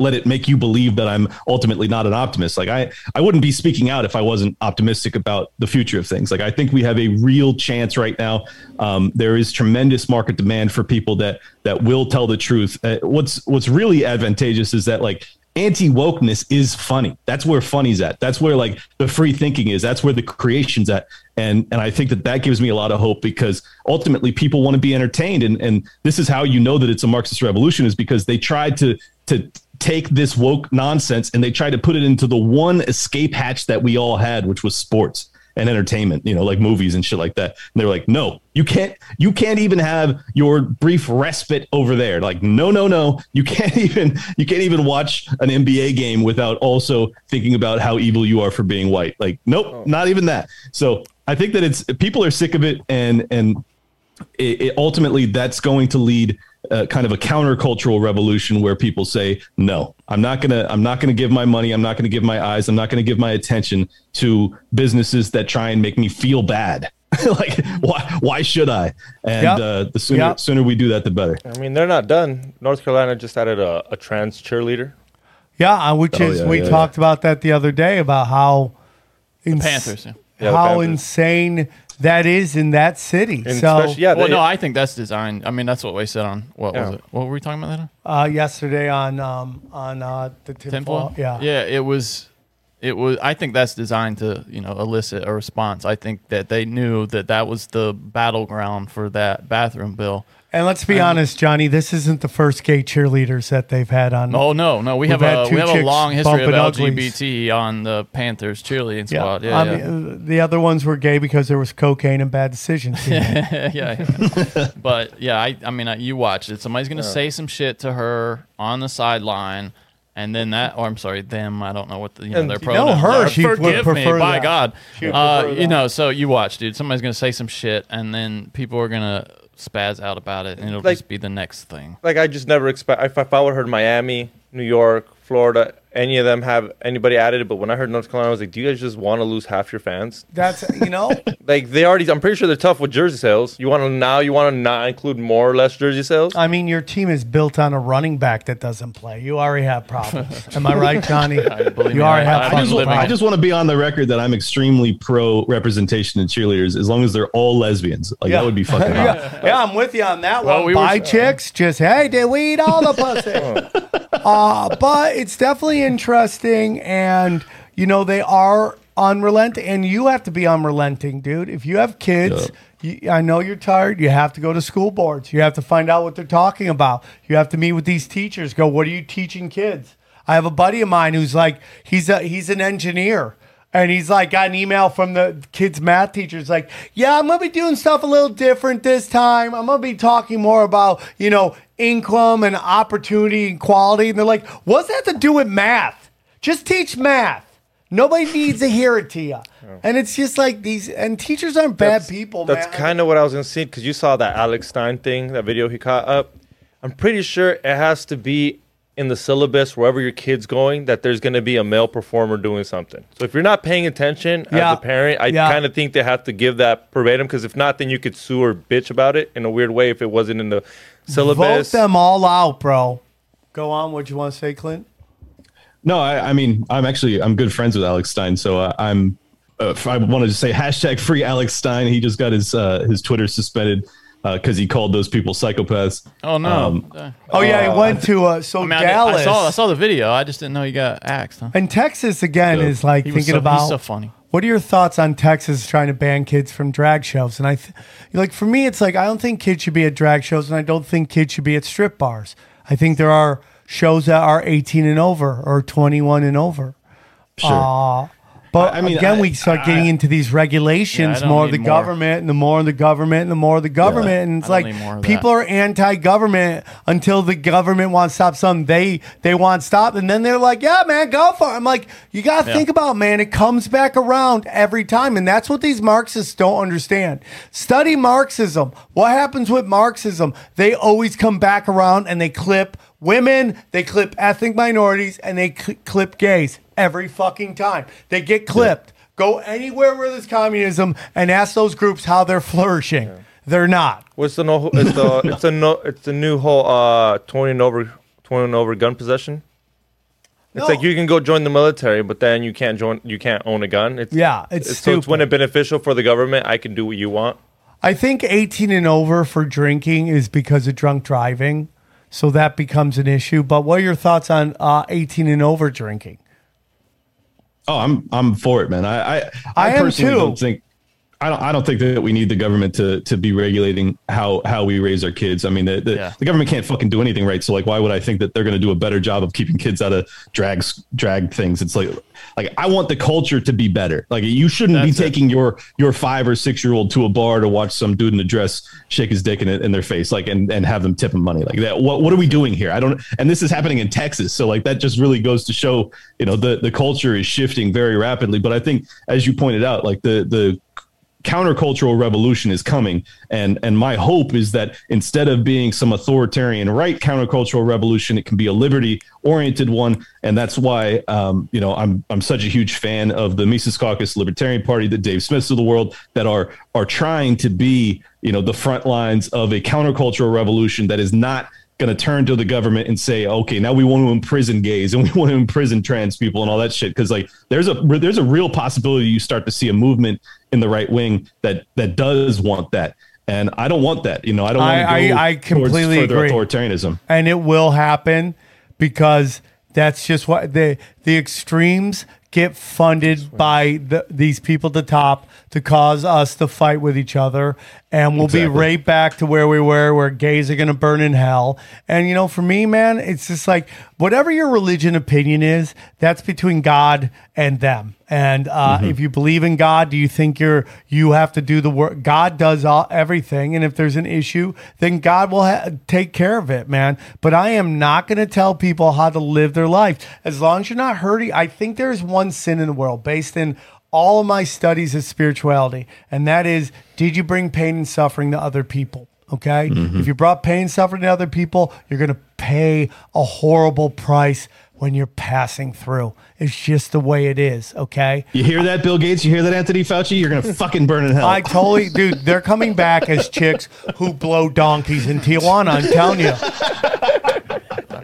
let it make you believe that I'm ultimately not an optimist. Like I, I wouldn't be speaking out if I wasn't optimistic about the future of things. Like I think we have a real chance right now. Um, there is tremendous market demand for people that that will tell the truth. Uh, what's what's really advantageous is that like anti wokeness is funny. That's where funny's at. That's where like the free thinking is. That's where the creation's at. And and I think that that gives me a lot of hope because ultimately people want to be entertained. And and this is how you know that it's a Marxist revolution is because they tried to to take this woke nonsense and they tried to put it into the one escape hatch that we all had, which was sports and entertainment, you know, like movies and shit like that. And they're like, no, you can't, you can't even have your brief respite over there. Like, no, no, no, you can't even, you can't even watch an NBA game without also thinking about how evil you are for being white. Like, nope, oh. not even that. So I think that it's people are sick of it, and and it, it ultimately that's going to lead uh, kind of a countercultural revolution where people say no i'm not going to i'm not going to give my money i'm not going to give my eyes i'm not going to give my attention to businesses that try and make me feel bad like why why should i and Yep. uh, the sooner Yep. sooner we do that the better I mean, they're not done. North Carolina just added a, a trans cheerleader. Yeah, uh, which Oh, is yeah, we yeah, talked about that the other day about how ins- Panthers. Yeah. Yeah, the how Panthers. insane that is in that city. And so especially, yeah, Well, they- no, I think that's designed. I mean, that's what we said on what Yeah. was it? What were we talking about that on? uh, yesterday on um, on uh, the tinfoil, Tinfoil. yeah, yeah. It was. It was. I think that's designed to you know elicit a response. I think that they knew that that was the battleground for that bathroom bill. And let's be honest, Johnny, this isn't the first gay cheerleaders that they've had on. Oh no, no, we We've a two we have a long history of bumping uglies. LGBT on the Panthers cheerleading yeah. squad. Yeah, I yeah. mean, uh, the other ones were gay because there was cocaine and bad decisions. yeah, yeah. but yeah, I, I mean, uh, you watch it. Somebody's gonna say some shit to her on the sideline, and then that, or I'm sorry, them. I don't know what the, you know, And their you pronouns. know her, are. she would Forgive me, prefer by. God. Uh, you know, so you watch, dude. Somebody's gonna say some shit, and then people are gonna spaz out about it, and it'll Like- just be the next thing. like I just never expect. If, if I would her heard Miami, New York, Florida, any of them have anybody added it, but when I heard North Carolina, I was like, do you guys just want to lose half your fans? That's you know, Like they already, I'm pretty sure they're tough with jersey sales. You want to now, you want to not include more or less jersey sales? I mean, your team is built on a running back that doesn't play. You already have problems. Am I right, Johnny? believe you me, already I- have I I just, living just want to be on the record that I'm extremely pro representation in cheerleaders as long as they're all lesbians. Like that would be fucking hot. yeah, yeah, I'm with you on that Well, one. we were- Bi chicks, just hey, did we eat all the pussy? uh, but it's definitely interesting, and you know they are unrelenting, and you have to be unrelenting, dude. If you have kids. You, I know you're tired. You have to go to school boards. You have to find out what they're talking about. You have to meet with these teachers. Go, what are you teaching kids? I have a buddy of mine who's like, he's a he's an engineer. And he's like, got an email from the kid's math teacher. It's like, yeah, I'm gonna be doing stuff a little different this time. I'm gonna be talking more about, you know, income and opportunity and quality. And they're like, what's that to do with math? Just teach math. Nobody needs to hear it to you. And it's just like these, and teachers aren't bad That's- people, That's kind of what I was gonna say because you saw that Alex Stein thing, that video he caught up. I'm pretty sure it has to be in the syllabus wherever your kid's going that there's gonna be a male performer doing something. So if you're not paying attention Yeah. as a parent, I Yeah. kind of think they have to give that verbatim because if not, then you could sue or bitch about it in a weird way if it wasn't in the syllabus. Vote syllabus. them all out, bro. Go on. What you want to say, Clint? No, I, I mean, I'm actually I'm good friends with Alex Stein, so uh, I'm. Uh, I wanted to say hashtag free Alex Stein. He just got his uh, his Twitter suspended because he called those people psychopaths. Oh no. Um, Uh, Oh yeah, he went to uh, so I mean, I, did- Dallas. I saw I saw the video. I just didn't know he got axed. Huh? And Texas again Yeah. is like He was thinking so- about he's so funny. What are your thoughts on Texas trying to ban kids from drag shows? And I, th- like for me, it's like I don't think kids should be at drag shows, and I don't think kids should be at strip bars. I think there are shows that are 18 and over or 21 and over. Sure. But I- I mean, again, I- we start I- getting into these regulations. Yeah, more of the more. government, and the more of the government, and the more of the government, and it's like don't need more of people are anti-government until the government wants to stop something they they want stopped, and then they're like, "Yeah, man, go for it." I'm like, you got to Yeah. think about, man. It comes back around every time, and that's what these Marxists don't understand. Study Marxism. What happens with Marxism? They always come back around and they clip women, they clip ethnic minorities, and they cl- clip gays every fucking time. They get clipped. Go anywhere where there's communism and ask those groups how they're flourishing. They're not. What's the no? It's the it's a no. It's the new whole uh twenty and over twenty and over gun possession. It's No. like you can go join the military, but then you can't join. You can't own a gun. It's, Yeah, it's so it's when it's beneficial for the government. I can do what you want. I think 18 and over for drinking is because of drunk driving. So that becomes an issue. But what are your thoughts on uh, 18 and over drinking? Oh, I'm I'm for it, man. I I, I am personally too. don't think I don't I don't think that we need the government to to be regulating how how we raise our kids. I mean, the the, Yeah. the government can't fucking do anything right. So like, why would I think that they're going to do a better job of keeping kids out of drags drag things? It's like like I want the culture to be better. Like you shouldn't That's be it. taking your your five or six year old to a bar to watch some dude in a dress shake his dick in, it, in their face, like and and have them tip him money like that. What what are we doing here? I don't. And this is happening in Texas, so like that just really goes to show you know the the culture is shifting very rapidly. But I think as you pointed out, like the the countercultural revolution is coming. And and my hope is that instead of being some authoritarian right countercultural revolution it can be a liberty oriented one. And that's why um, you know I'm I'm such a huge fan of the Mises Caucus Libertarian Party the Dave Smiths of the world that are are trying to be you know the front lines of a countercultural revolution that is not going to turn to the government and say, okay, now we want to imprison gays and we want to imprison trans people and all that shit. Because like, there's a there's a real possibility you start to see a movement in the right wing that that does want that, and I don't want that. You know, I don't want to I- go I- I completely further agree. authoritarianism. and it will happen because that's just what the the extremes get funded by the, these people at the top to cause us to fight with each other and we'll be right back to where we were where gays are going to burn in hell. And you know for me man it's just like whatever your religion opinion is that's between god and them. And uh, Mm-hmm. if you believe in god do you think you're you have to do the work god does all, everything. And if there's an issue then god will ha- take care of it man. But i am not going to tell people how to live their life. As long as you're not hurting i think there's one sin in the world based in all of my studies of spirituality and that is did you bring pain and suffering to other people okay mm-hmm. if you brought pain and suffering to other people you're going to pay a horrible price when you're passing through it's just the way it is okay You hear that, Bill Gates? You hear that, Anthony Fauci? You're gonna fucking burn in hell. I totally, dude. They're coming back as chicks who blow donkeys in Tijuana. I'm telling you.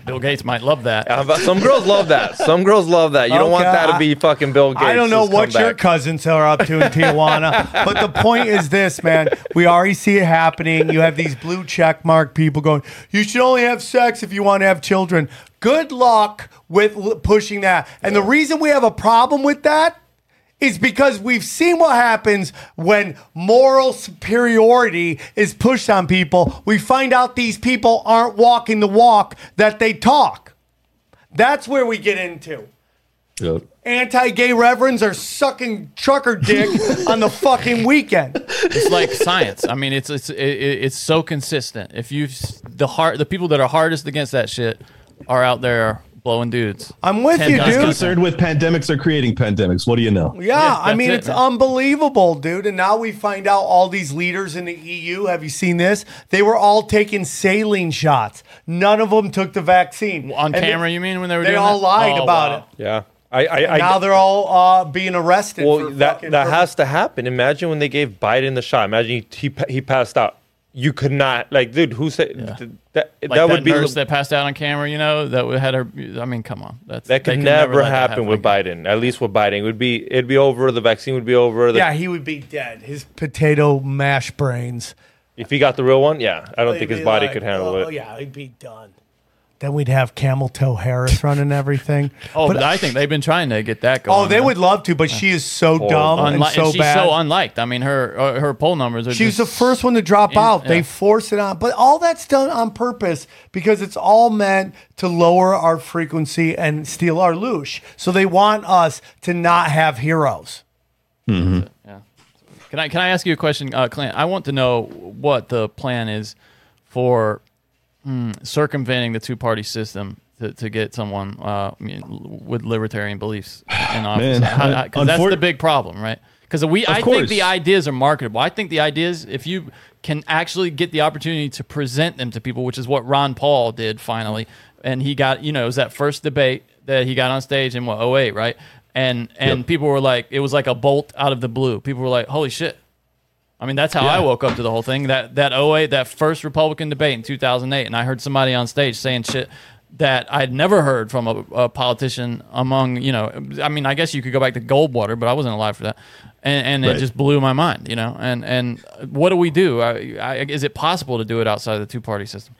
Bill Gates might love that. Uh, some girls love that. Some girls love that. You don't want that to be fucking Bill Gates. I don't know what come your cousins are up to in Tijuana, but the point is this, man. We already see it happening. You have these blue check mark people going, you should only have sex if you want to have children. Good luck with pushing that. And the reason we have a problem with that is because we've seen what happens when moral superiority is pushed on people. We find out these people aren't walking the walk that they talk. That's where we get into. Yep. Anti-gay reverends are sucking trucker dick on the fucking weekend. It's like science. I mean, it's it's it, it- it's so consistent. If you the hard the people that are hardest against that shit are out there blowing dudes. I'm with Ten you, dude. Concerned with pandemics or creating pandemics? What do you know? Yeah, Yeah, I mean it, it's man. unbelievable, dude. And now we find out all these leaders in the EU. Have you seen this? They were all taking saline shots. None of them took the vaccine On And camera, they- you mean when they were They doing all that? lied Oh, about wow. it. Yeah. I, I, I now they're all uh, being arrested. for well, that that for- has to happen. Imagine when they gave Biden the shot. Imagine he he, he passed out. You could not like, dude. Who said th- that? Like that would be nurse that passed out on camera. You know that would- had her. I mean, come on. That's that could could never, happen with again. Biden. At least with Biden, it would be it'd be over. The vaccine would be over. The, yeah, he would be dead. His potato mash brains. If he got the real one, yeah, I don't think He'd his body like, could handle it. oh, it. yeah, he'd be done. Then we'd have Camel Toe Harris running everything. Oh, but, I think they've been trying to get that going. Oh, they man. would love to, but she is so dumb and so and she's bad. so unliked. I mean, her uh, her poll numbers are. She was the first one to drop Yeah, out. They force it on, but all that's done on purpose because it's all meant to lower our frequency and steal our loosh. So they want us to not have heroes. Yeah. Can I can I ask you a question, uh, Clint? I want to know what the plan is for hmm, circumventing the two party system to, to get someone uh, I mean, with libertarian beliefs in office. Because that's the big problem, right? Because we, I think the ideas are marketable. I think the ideas, if you can actually get the opportunity to present them to people, which is what Ron Paul did finally, and he got, you know, it was that first debate that he got on stage in what 08, right? And and Yep. people were like, it was like a bolt out of the blue. People were like, holy shit. I mean, that's how I woke up to the whole thing. That that 08, that first Republican debate in 2008, and I heard somebody on stage saying shit that I'd never heard from a, a politician among, you know, I mean, I guess you could go back to Goldwater, but I wasn't alive for that. And, and Right. it just blew my mind, you know. And and what do we do? I, I, is it possible to do it outside of the two party system?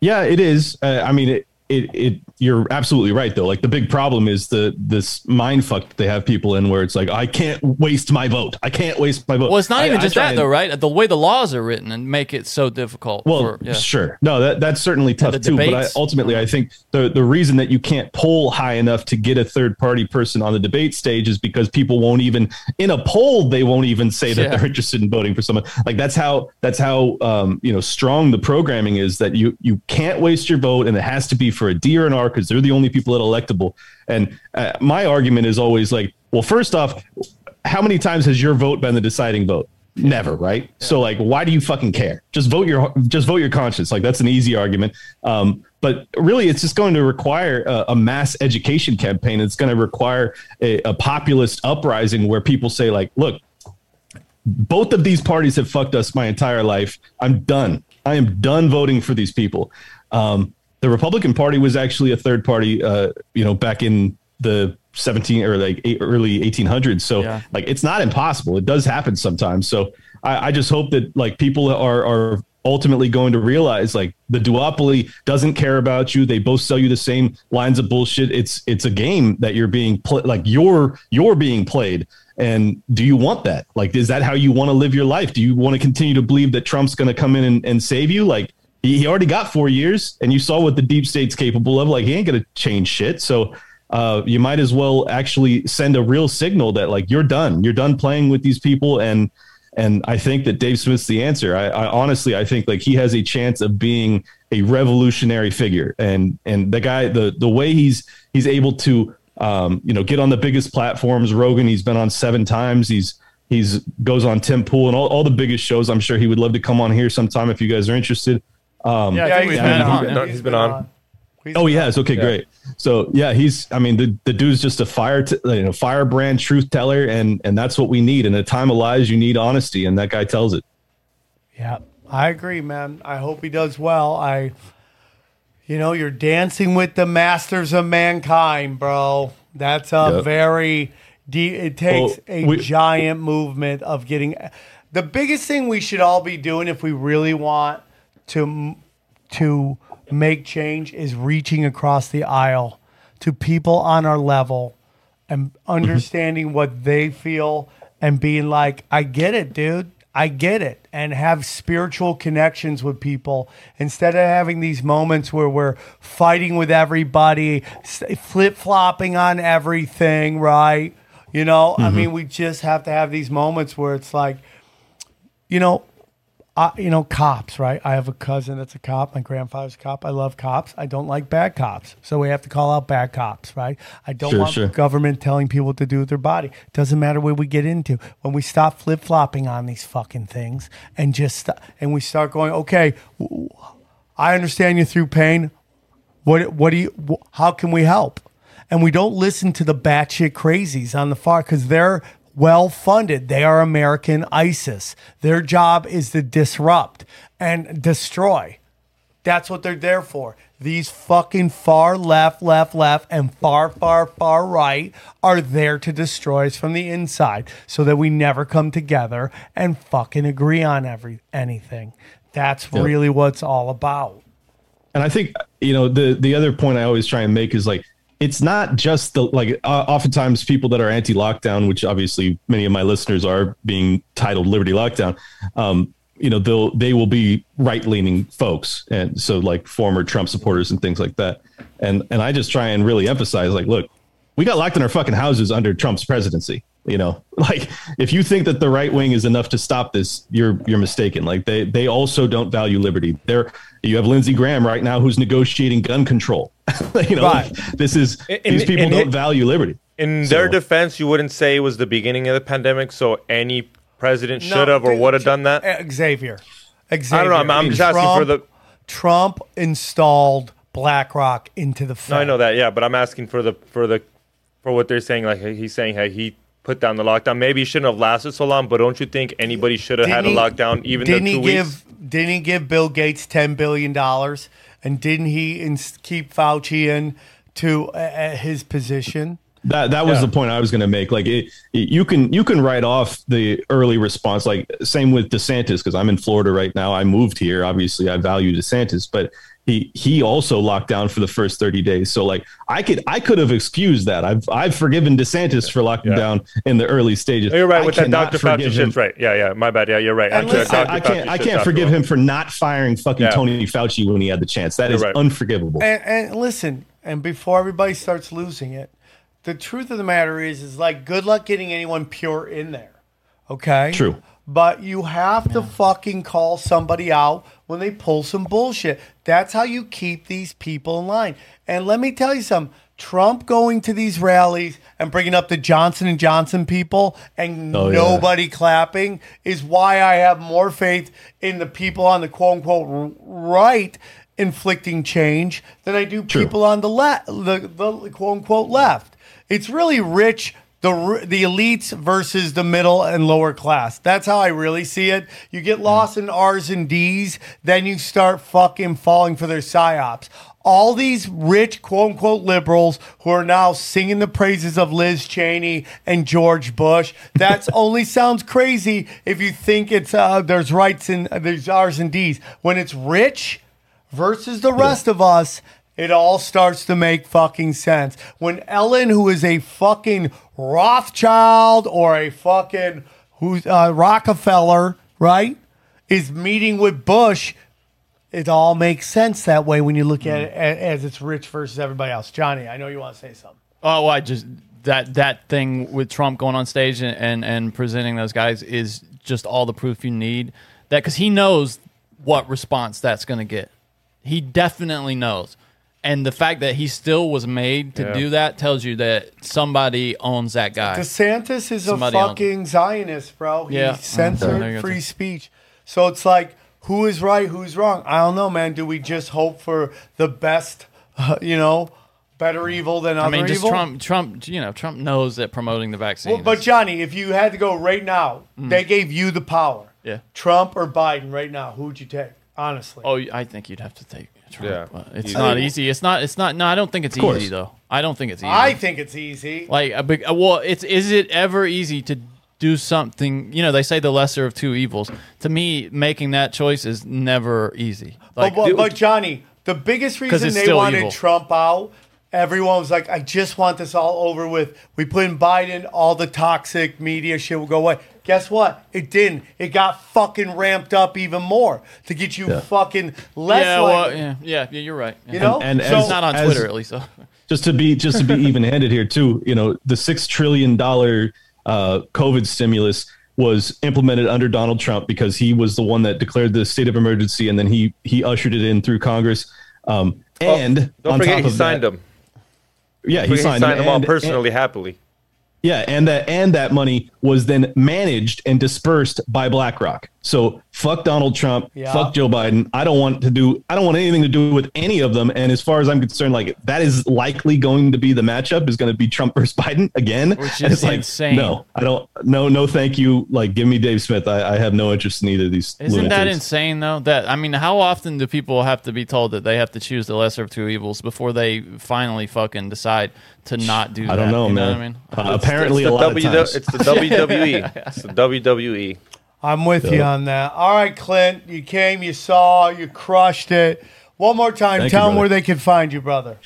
Yeah, it is. Uh, I mean, it, it, it, you're absolutely right though. Like the big problem is the, this mind fuck that they have people in where it's like, I can't waste my vote. I can't waste my vote. Well, it's not I- even just that and- though, right? The way the laws are written and make it so difficult. Well, for, yeah. sure. No, that that's certainly tough too. But I, ultimately, I think the the reason that you can't poll high enough to get a third party person on the debate stage is because people won't even in a poll they won't even say that Yeah. they're interested in voting for someone. Like that's how that's how um, you know strong the programming is that you you can't waste your vote and it has to be for a D or an R because they're the only people that are electable. And uh, my argument is always like, well, first off, how many times has your vote been the deciding vote? Never, right? So like, why do you fucking care? Just vote your just vote your conscience. Like that's an easy argument. Um, but really, it's just going to require a, a mass education campaign. It's going to require a, a populist uprising where people say like, look, both of these parties have fucked us my entire life. I'm done. I am done voting for these people. Um, the Republican Party was actually a third party, uh, you know, back in the 17 or like eight, early 1800s. So Yeah. like, it's not impossible. It does happen sometimes. So I, I just hope that like people are, are ultimately going to realize like the duopoly doesn't care about you. They both sell you the same lines of bullshit. It's, it's a game that you're being pl- like you're, you're being played. And do you want that? Like, is that how you want to live your life? Do you want to continue to believe that Trump's going to come in and, and save you? Like, he, already got four years, and you saw what the deep state's capable of. Like, he ain't to change shit. So, uh, you might as well actually send a real signal that like you're done. You're done playing with these people, and and I think that Dave Smith's the answer. I, I honestly, I think like he has a chance of being a revolutionary figure, and and the guy, the the way he's he's able to um, you know get on the biggest platforms. Rogan, he's been on seven times. He's he's goes on Tim Pool and all, all the biggest shows. I'm sure he would love to come on here sometime if you guys are interested. Um, Yeah, I think we've had him on. yeah. He's been on. He's Oh, he been has. Okay, great. So yeah, he's. I mean, the, the dude's just a fire, t- you know, firebrand truth teller, and and that's what we need. In a time of lies, you need honesty, and that guy tells it. Yeah, I agree, man. I hope he does well. I, you know, you're dancing with the masters of mankind, bro. That's a Yep. very deep. It takes Well, a we- giant movement of getting. The biggest thing we should all be doing if we really want to to make change is reaching across the aisle to people on our level and mm-hmm. understanding what they feel and being like, I get it, dude. I get it. And have spiritual connections with people instead of having these moments where we're fighting with everybody, flip flopping on everything, right? You know, I mm-hmm. mean, we just have to have these moments where it's like, you know, You know, cops, right? I have a cousin that's a cop. My grandfather's a cop. I love cops. I don't like bad cops. So we have to call out bad cops, right? I don't Sure, want sure. government telling people what to do with their body. Doesn't matter where we get into. When we stop flip flopping on these fucking things and just st- and we start going, okay, I understand you through pain. What what do you? How can we help? And we don't listen to the batshit crazies on the far because they're well funded. They are American ISIS. Their job is to disrupt and destroy. That's what they're there for. These fucking far left, left, left, and far, far, far right are there to destroy us from the inside so that we never come together and fucking agree on every anything. That's really what it's all about. And I think you know, the the other point I always try and make is like it's not just the like uh, oftentimes people that are anti-lockdown, which obviously many of my listeners are being titled Liberty Lockdown. Um, you know, they'll they will be right-leaning folks, and so like former Trump supporters and things like that. And and I just try and really emphasize like, look, we got locked in our fucking houses under Trump's presidency. You know, like if you think that the right wing is enough to stop this, you're you're mistaken. Like they they also don't value liberty. There, you have Lindsey Graham right now who's negotiating gun control. you know, Right. this is In- these people in- don't value liberty. In So- their defense, you wouldn't say it was the beginning of the pandemic, so any president No, should have or would have done that. Xavier. Xavier. I don't know. I'm, I'm just asking for the. Trump installed BlackRock into the Fed. No, I know that. Yeah, but I'm asking for the for the for what they're saying. Like he's saying, hey, he put down the lockdown. Maybe it shouldn't have lasted so long, but don't you think anybody should have had a Didn't he- lockdown even didn't the he two give weeks? didn't he give Bill Gates ten billion dollars and didn't he ins- keep Fauci in to uh, uh, his position? That that was Yeah. the point I was going to make. Like it, you can you can write off the early response. Like same with DeSantis because I'm in Florida right now. I moved here. Obviously, I value DeSantis, but he he also locked down for the first 30 days. So like I could I could have excused that. I've I've forgiven DeSantis for locking Yeah. down in the early stages. Oh, You're right I with that Dr. Fauci forgive shit's right. Yeah, yeah. My bad. Yeah, you're right. And Actually, listen, Dr. I can't I can't forgive him for not firing fucking Yeah. Tony Fauci when he had the chance. That You're is right. unforgivable. And, and listen, and before everybody starts losing it, the truth of the matter is, is like good luck getting anyone pure in there. Okay. True. But you have to fucking call somebody out when they pull some bullshit. That's how you keep these people in line. And let me tell you something. Trump going to these rallies and bringing up the Johnson and Johnson people and Oh, yeah. nobody clapping is why I have more faith in the people on the quote unquote right inflicting change than I do True. people on the left, the, the quote unquote left. It's really rich the the elites versus the middle and lower class. That's how I really see it. You get lost in R's and D's, then you start fucking falling for their psyops. All these rich quote unquote liberals who are now singing the praises of Liz Cheney and George Bush. That's only sounds crazy if you think it's uh, there's rights and uh, there's R's and D's. When it's rich versus the rest of us, it all starts to make fucking sense. When Ellen, who is a fucking Rothschild or a fucking who's uh, Rockefeller, right, is meeting with Bush, it all makes sense that way when you look at it as it's rich versus everybody else. Johnny, I know you want to say something. Oh, I just that that thing with Trump going on stage and and, and presenting those guys is just all the proof you need. That because he knows what response that's going to get. He definitely knows. And the fact that he still was made to Yeah. do that tells you that somebody owns that guy. DeSantis is Somebody a owns- fucking Zionist, bro. He Yeah. There censored you go. free speech. So it's like, who is right, who's wrong? I don't know, man. Do we just hope for the best, uh, you know, better evil than other evil? I mean, just evil? Trump. Trump, you know, Trump knows that promoting the vaccine. Well, but is- Johnny, if you had to go right now, they gave you the power. Yeah. Trump or Biden right now, who would you take? Honestly. oh, I think you'd have to take Trump. Yeah. it's Easy. not easy. It's not. It's not. No, I don't think it's course. easy though. I don't think it's easy. I think it's easy. Like a big, uh, well, it's is it ever easy to do something? You know, they say the lesser of two evils. To me, making that choice is never easy. Like, but, but, but Johnny, the biggest reason they wanted evil. Trump out, everyone was like, I just want this all over with. We put in Biden, all the toxic media shit will go away. Guess what? It didn't. It got fucking ramped up even more to get you fucking less yeah, well, yeah, yeah, yeah, you're right. You know? And so, as- it's not on as- Twitter at least. So. just to be just to be even handed here too you know the six trillion dollar uh, covid stimulus was implemented under donald trump because he was the one that declared the state of emergency and then he he ushered it in through congress um, and Don't on forget top he of signed that, them. yeah he He signed, signed, them all and- personally, happily. Yeah, and that and that money was then managed and dispersed by BlackRock. So fuck Donald Trump, Yeah. fuck Joe Biden. I don't want to do I don't want anything to do with any of them. And as far as I'm concerned, like that is likely going to be the matchup is going to be Trump versus Biden again. Which is it's like, insane. No, I don't. No, no, thank you. Like, give me Dave Smith. I, I have no interest in either of these. Isn't that insane though? That I mean, how often do people have to be told that they have to choose the lesser of two evils before they finally fucking decide to not do that? I don't know, you man. What I mean, Uh, apparently, it's a the, lot W- of times. it's the WWE. It's the. WWE. I'm with you on that. All right, Clint, you came, you saw, you crushed it. One more time, Thank you, tell them where they can find you, brother.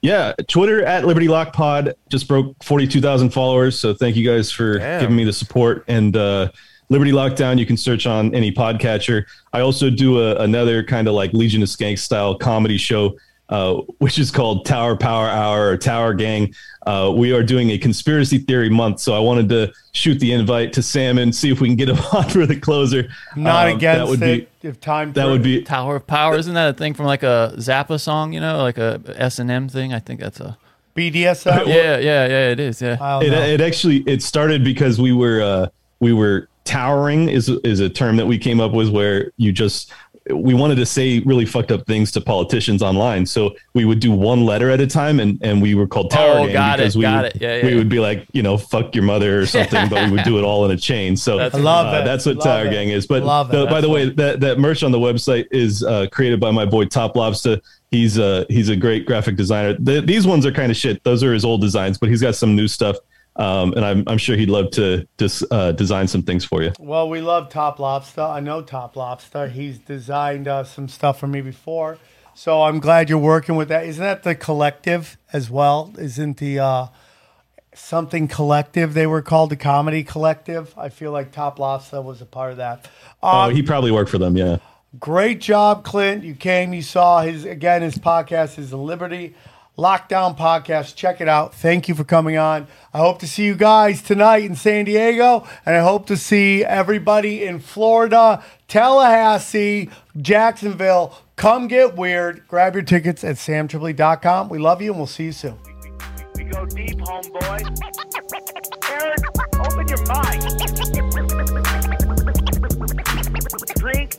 Yeah, Twitter at Liberty Lock Pod just broke 42,000 followers. So thank you guys for Damn. giving me the support. And uh, Liberty Lockdown, you can search on any podcatcher. I also do a, another kind of like Legion of Skanks style comedy show, uh, which is called Tower Power Hour or Tower Gang. Uh, we are doing a conspiracy theory month. So I wanted to shoot the invite to Sam and see if we can get him on for the closer. Not Um, against that would it. Be, if time that would be Tower of Power, isn't that a thing from like a Zappa song? You know, like a S and M thing. I think that's a BDSM. yeah, yeah, yeah. It is. Yeah. It, it actually it started because we were uh, we were towering is is a term that we came up with where you just we wanted to say really fucked up things to politicians online so we would do one letter at a time and and we were called tower Oh, Gang got it, because we got would, it. Yeah, yeah, we yeah. would be like you know fuck your mother or something but we would do it all in a chain so That's I love uh, it. that's what Love Tower it. Gang is. But Love it. the- by the way, that, that merch on the website is uh, created by my boy Top Lobster. He's uh, he's a great graphic designer. The, these ones are kind of shit. Those are his old designs, but he's got some new stuff. Um, and I'm, I'm sure he'd love to just uh, design some things for you. Well, we love Top Lobster. I know Top Lobster. He's designed uh, some stuff for me before. So I'm glad you're working with that. Isn't that the collective as well? Isn't the uh, something collective they were called the comedy collective? I feel like Top Lobster was a part of that. Oh, Um, he probably worked for them. Yeah. Great job, Clint. You came, you saw his again. His podcast is the Liberty Lockdown Podcast. Check it out. Thank you for coming on. I hope to see you guys tonight in San Diego, and I hope to see everybody in Florida, Tallahassee, Jacksonville. Come get weird. Grab your tickets at samtripoli.com. We love you, and we'll see you soon. We go deep, homeboy. Aaron, open your mind. Drink